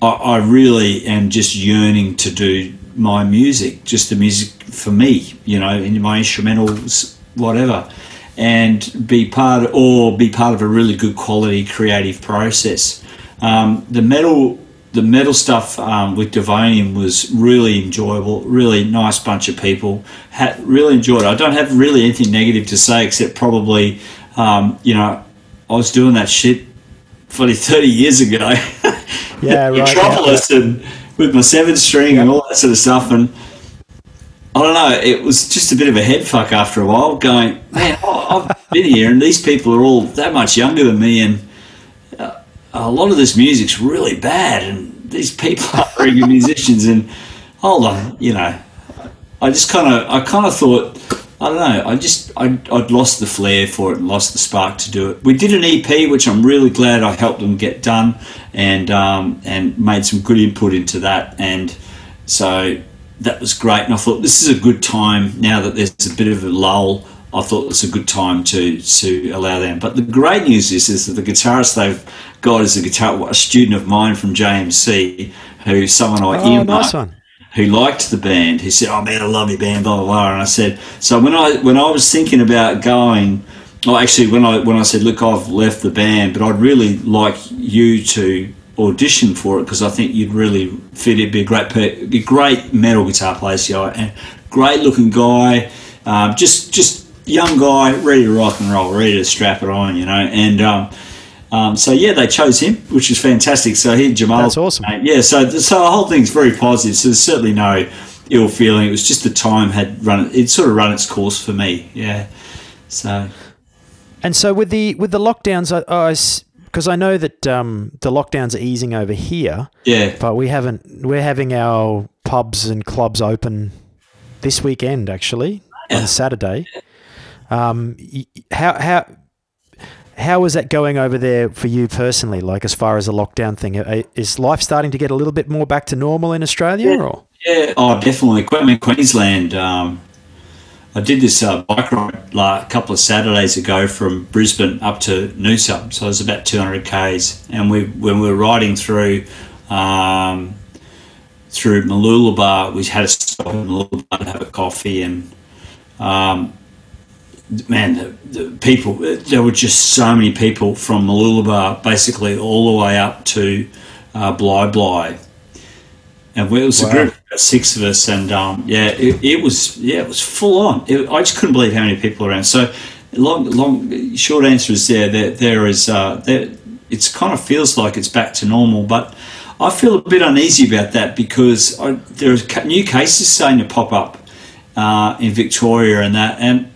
B: I, I really am just yearning to do my music, just the music for me, you know, in my instrumentals, whatever, and be part or be part of a really good quality creative process. Um, the metal, the metal stuff um, with Devonian was really enjoyable. Really nice bunch of people. Had really enjoyed it. I don't have really anything negative to say except probably, um, you know, I was doing that shit probably 30 years ago. <laughs>
A: Yeah, right,
B: Metropolis and with my seven string and all that sort of stuff. And I don't know, it was just a bit of a head fuck after a while going, man, I- I've been here and these people are all that much younger than me and uh, a lot of this music's really bad and these people are good musicians and hold on, you know, I just kind of, I kind of thought, I don't know, I just, I, I'd lost the flair for it and lost the spark to do it. We did an EP, which I'm really glad I helped them get done and, um, and made some good input into that. And so that was great. And I thought this is a good time now that there's a bit of a lull. I thought it's a good time to to allow them. But the great news is, is that the guitarist they've got is a guitar a student of mine from JMC, who's someone I
A: Oh,
B: earmarked
A: nice.
B: Who liked the band. He said, "Oh man, I love your band." Blah blah blah. And I said, "So when I when I was thinking about going, well, actually, when I when I said, look, I've left the band, but I'd really like you to audition for it because I think you'd really fit. It'd be a great, be a great metal guitar player, know, and great looking guy, um, just just young guy, ready to rock and roll, ready to strap it on, you know, and." Um, um, so yeah, they chose him, which is fantastic. So he Jamal,
A: That's awesome.
B: mate. Yeah, so so the whole thing's very positive. So there's certainly no ill feeling. It was just the time had run. It sort of run its course for me. Yeah. So
A: And so with the with the lockdowns, I because I, know that um, the lockdowns are easing over here,
B: yeah,
A: but we haven't. We're having our pubs and clubs open this weekend, actually
B: Yeah.
A: on Saturday. Um, how how how is that going over there for you personally? Like as far as the lockdown thing, Uh, is life starting to get a little bit more back to normal in Australia?
B: Yeah.
A: Or
B: yeah. Oh, definitely. I mean, Queensland. Um, I did this uh, bike ride like, a couple of Saturdays ago from Brisbane up to Noosa, so it was about 200 k's. And we when we were riding through. Um, through Mooloolaba, we had a stop in Mooloolaba to have a coffee, and um, man, the, the people, there were just so many people from Mooloolaba, basically all the way up to uh, Bli Bli. And we- it was
A: Wow.
B: a group of about six of us, and um, yeah, it, it was yeah, it was full on. It, I just couldn't believe how many people were around. So, long, long, short answer is there. There, there is uh, there, it's kind of feels like it's back to normal, but I feel a bit uneasy about that because I, there are new cases starting to pop up uh, in Victoria and that, and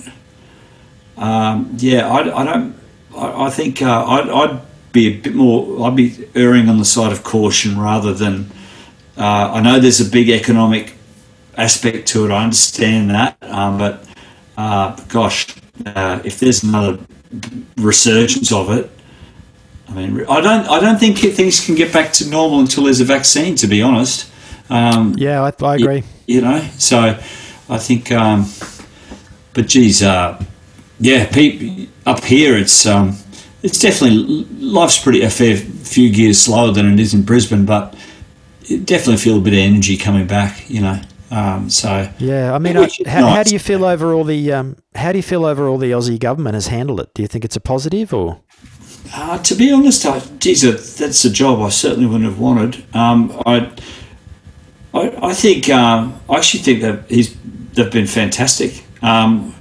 B: um, yeah, I, I don't. I, I think uh, I'd, I'd be a bit more. I'd be erring on the side of caution rather than. Uh, I know there's a big economic aspect to it. I understand that, um, but uh, gosh, uh, if there's another resurgence of it, I mean, I don't. I don't think things can get back to normal until there's a vaccine. To be honest. Um,
A: yeah, I, I agree.
B: You, you, know, so I think. Um, but geez, uh, yeah, people, up here it's um, it's definitely life's pretty a fair few gears slower than it is in Brisbane, but it definitely feel a bit of energy coming back. You know. Um, so
A: yeah, I mean, I, how, nice. how, do you feel over all the um, how do you feel over all the Aussie government has handled it? Do you think it's a positive or?
B: Uh, to be honest, I, geez, that's a job I certainly wouldn't have wanted. Um, I, I, I think um, I actually think that he's they've been fantastic. Um,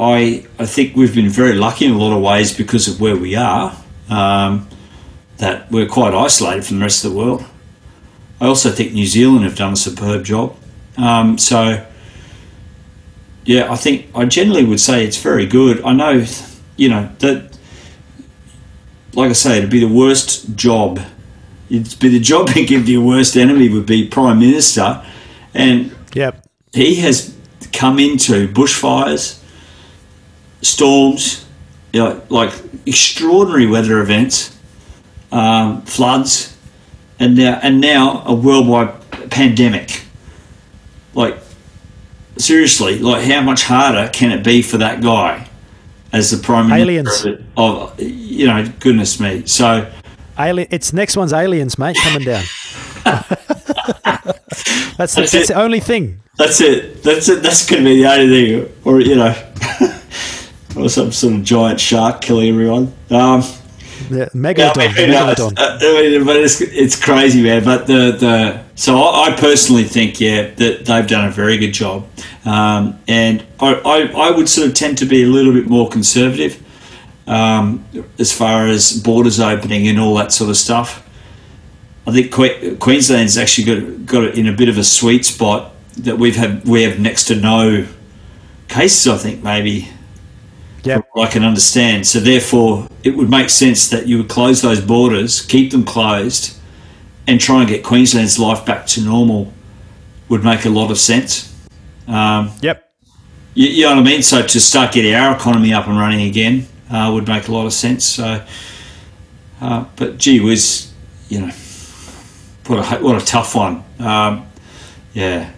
B: I I think we've been very lucky in a lot of ways because of where we are. Um, that we're quite isolated from the rest of the world. I also think New Zealand have done a superb job. Um, so, yeah, I think I generally would say it's very good. I know, you know, that, like I say, it'd be the worst job. It'd be the job <laughs> to give your worst enemy would be Prime Minister. And
A: yep.
B: he has come into bushfires, storms, you know, like extraordinary weather events, um, floods and now and now a worldwide pandemic. Like seriously, like how much harder can it be for that guy as the prime
A: minister
B: aliens. of you know, goodness me. So
A: Alien, it's next one's aliens, mate, coming down. <laughs> that's the, that's, that's the only thing.
B: That's it. That's it. That's going to be the only thing, or you know, or some sort of giant shark killing everyone. Um,
A: yeah, Megalodon. Yeah, I mean,
B: Uh, I mean, but it's, it's crazy, man. But the, the so I, personally think, yeah, that they've done a very good job. Um, and I, I, I, would sort of tend to be a little bit more conservative um, as far as borders opening and all that sort of stuff. I think que- Queensland's actually got, got it in a bit of a sweet spot that we've had we have next to no cases. I think maybe
A: Yep.
B: I can understand. So therefore, it would make sense that you would close those borders, keep them closed, and try and get Queensland's life back to normal. Would make a lot of sense. Um,
A: yep.
B: You, you, know what I mean? So to start getting our economy up and running again uh, would make a lot of sense. So, uh, but gee whiz, you know, what a what a tough one. Um, yeah.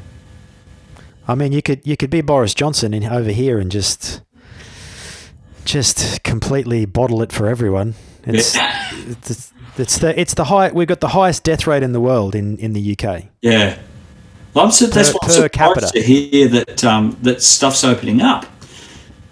A: I mean, you could you could be Boris Johnson in over here and just just completely bottle it for everyone. It's, yeah. it's, it's the it's the high. We've got the highest death rate in the world in, in the UK.
B: Yeah, well, I'm so, that's what per capita. to hear that um, that stuff's opening up.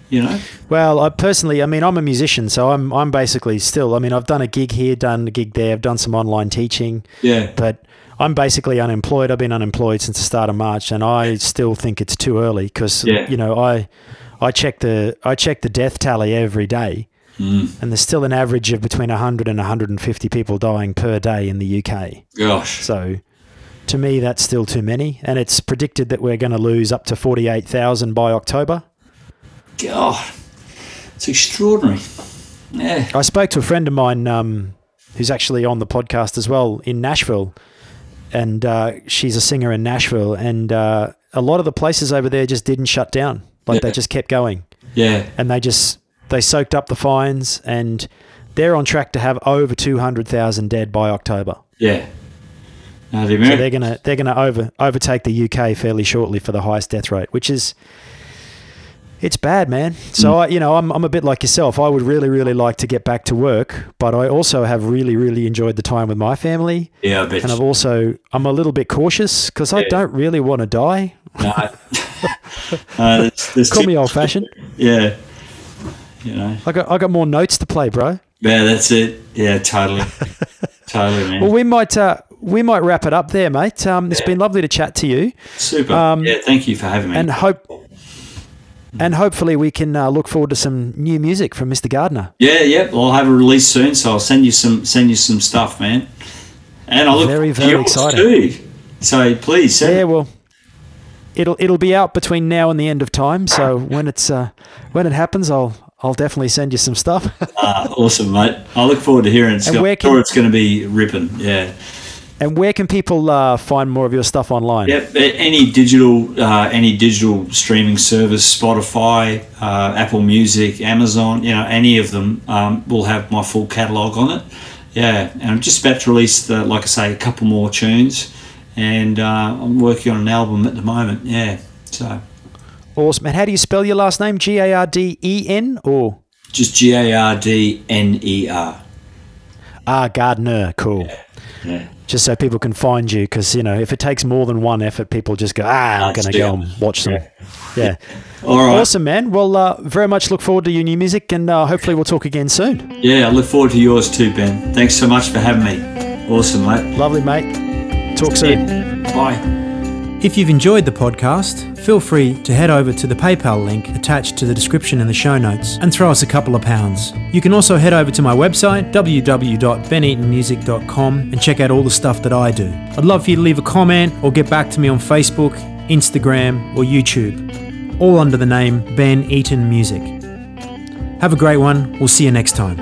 B: You know.
A: Well, I personally, I mean, I'm a musician, so I'm I'm basically still. I mean, I've done a gig here, done a gig there, I've done some online teaching.
B: Yeah.
A: But I'm basically unemployed. I've been unemployed since the start of March, and I still think it's too early because yeah. you know I I check the I check the death tally every day,
B: mm.
A: and there's still an average of between 100 and 150 people dying per day in the UK.
B: Gosh.
A: So, to me, that's still too many, and it's predicted that we're going to lose up to 48,000 by October.
B: God, it's extraordinary. Yeah. I
A: spoke to a friend of mine um, who's actually on the podcast as well in Nashville, and uh, she's a singer in Nashville, and uh, a lot of the places over there just didn't shut down. Like yeah. they just kept going.
B: Yeah.
A: And they just they soaked up the fines and they're on track to have over 200,000 dead by October.
B: Yeah.
A: No, the so they're going to they're going to over overtake the UK fairly shortly for the highest death rate, which is it's bad, man. So mm. I, you know, I'm I'm a bit like yourself. I would really really like to get back to work, but I also have really really enjoyed the time with my family.
B: Yeah, I bet.
A: And I've also I'm a little bit cautious because yeah. I don't really want to die.
B: No. <laughs> uh, there's, there's
A: Call me old fashioned.
B: Yeah. You know.
A: I got I got more notes to play, bro.
B: Yeah, that's it. Yeah, totally. <laughs> totally, man.
A: Well, we might uh, we might wrap it up there, mate. Um, it's yeah. been lovely to chat to you.
B: Super. Um, yeah, thank you for having me.
A: And hope And hopefully we can uh, look forward to some new music from Mr. Gardner.
B: Yeah, yeah. Well, I'll have a release soon, so I'll send you some send you some stuff, man. And I look
A: Very, very exciting.
B: Too. So please send
A: Yeah, well, it'll it'll be out between now and the end of time. So when it's uh, when it happens, I'll I'll definitely send you some stuff.
B: Uh, <laughs> awesome, mate. I look forward to hearing it. It's
A: And
B: I'm
A: can-
B: sure it's going to be ripping. Yeah.
A: and where can people uh, find more of your stuff online?
B: Yep. Any digital, uh, any digital streaming service, Spotify, uh, Apple Music, Amazon, you know, any of them um, will have my full catalogue on it. Yeah, and I'm just about to release, the, like I say, a couple more tunes, and uh, I'm working on an album at the moment. Yeah, so
A: Awesome. And how do you spell your last name? G A R D E N or
B: just G A R D N E R.
A: Ah Gardner? Cool.
B: Yeah.
A: Just so people can find you, because you know if it takes more than one effort, people just go, ah, I'm going to go
B: it.
A: and watch them. Yeah. <laughs>
B: All right.
A: Awesome, man. Well, uh, very much look forward to your new music, and uh, hopefully we'll talk again soon.
B: Yeah, I look forward to yours too, Ben. Thanks so much for having me. Awesome, mate.
A: Lovely, mate. Talk soon.
B: Bye.
A: If you've enjoyed the podcast, feel free to head over to the PayPal link attached to the description in the show notes and throw us a couple of pounds. You can also head over to my website, www.beneatonmusic.com, and check out all the stuff that I do. I'd love for you to leave a comment or get back to me on Facebook, Instagram, or YouTube, all under the name Ben Eaton Music. Have a great one. We'll see you next time.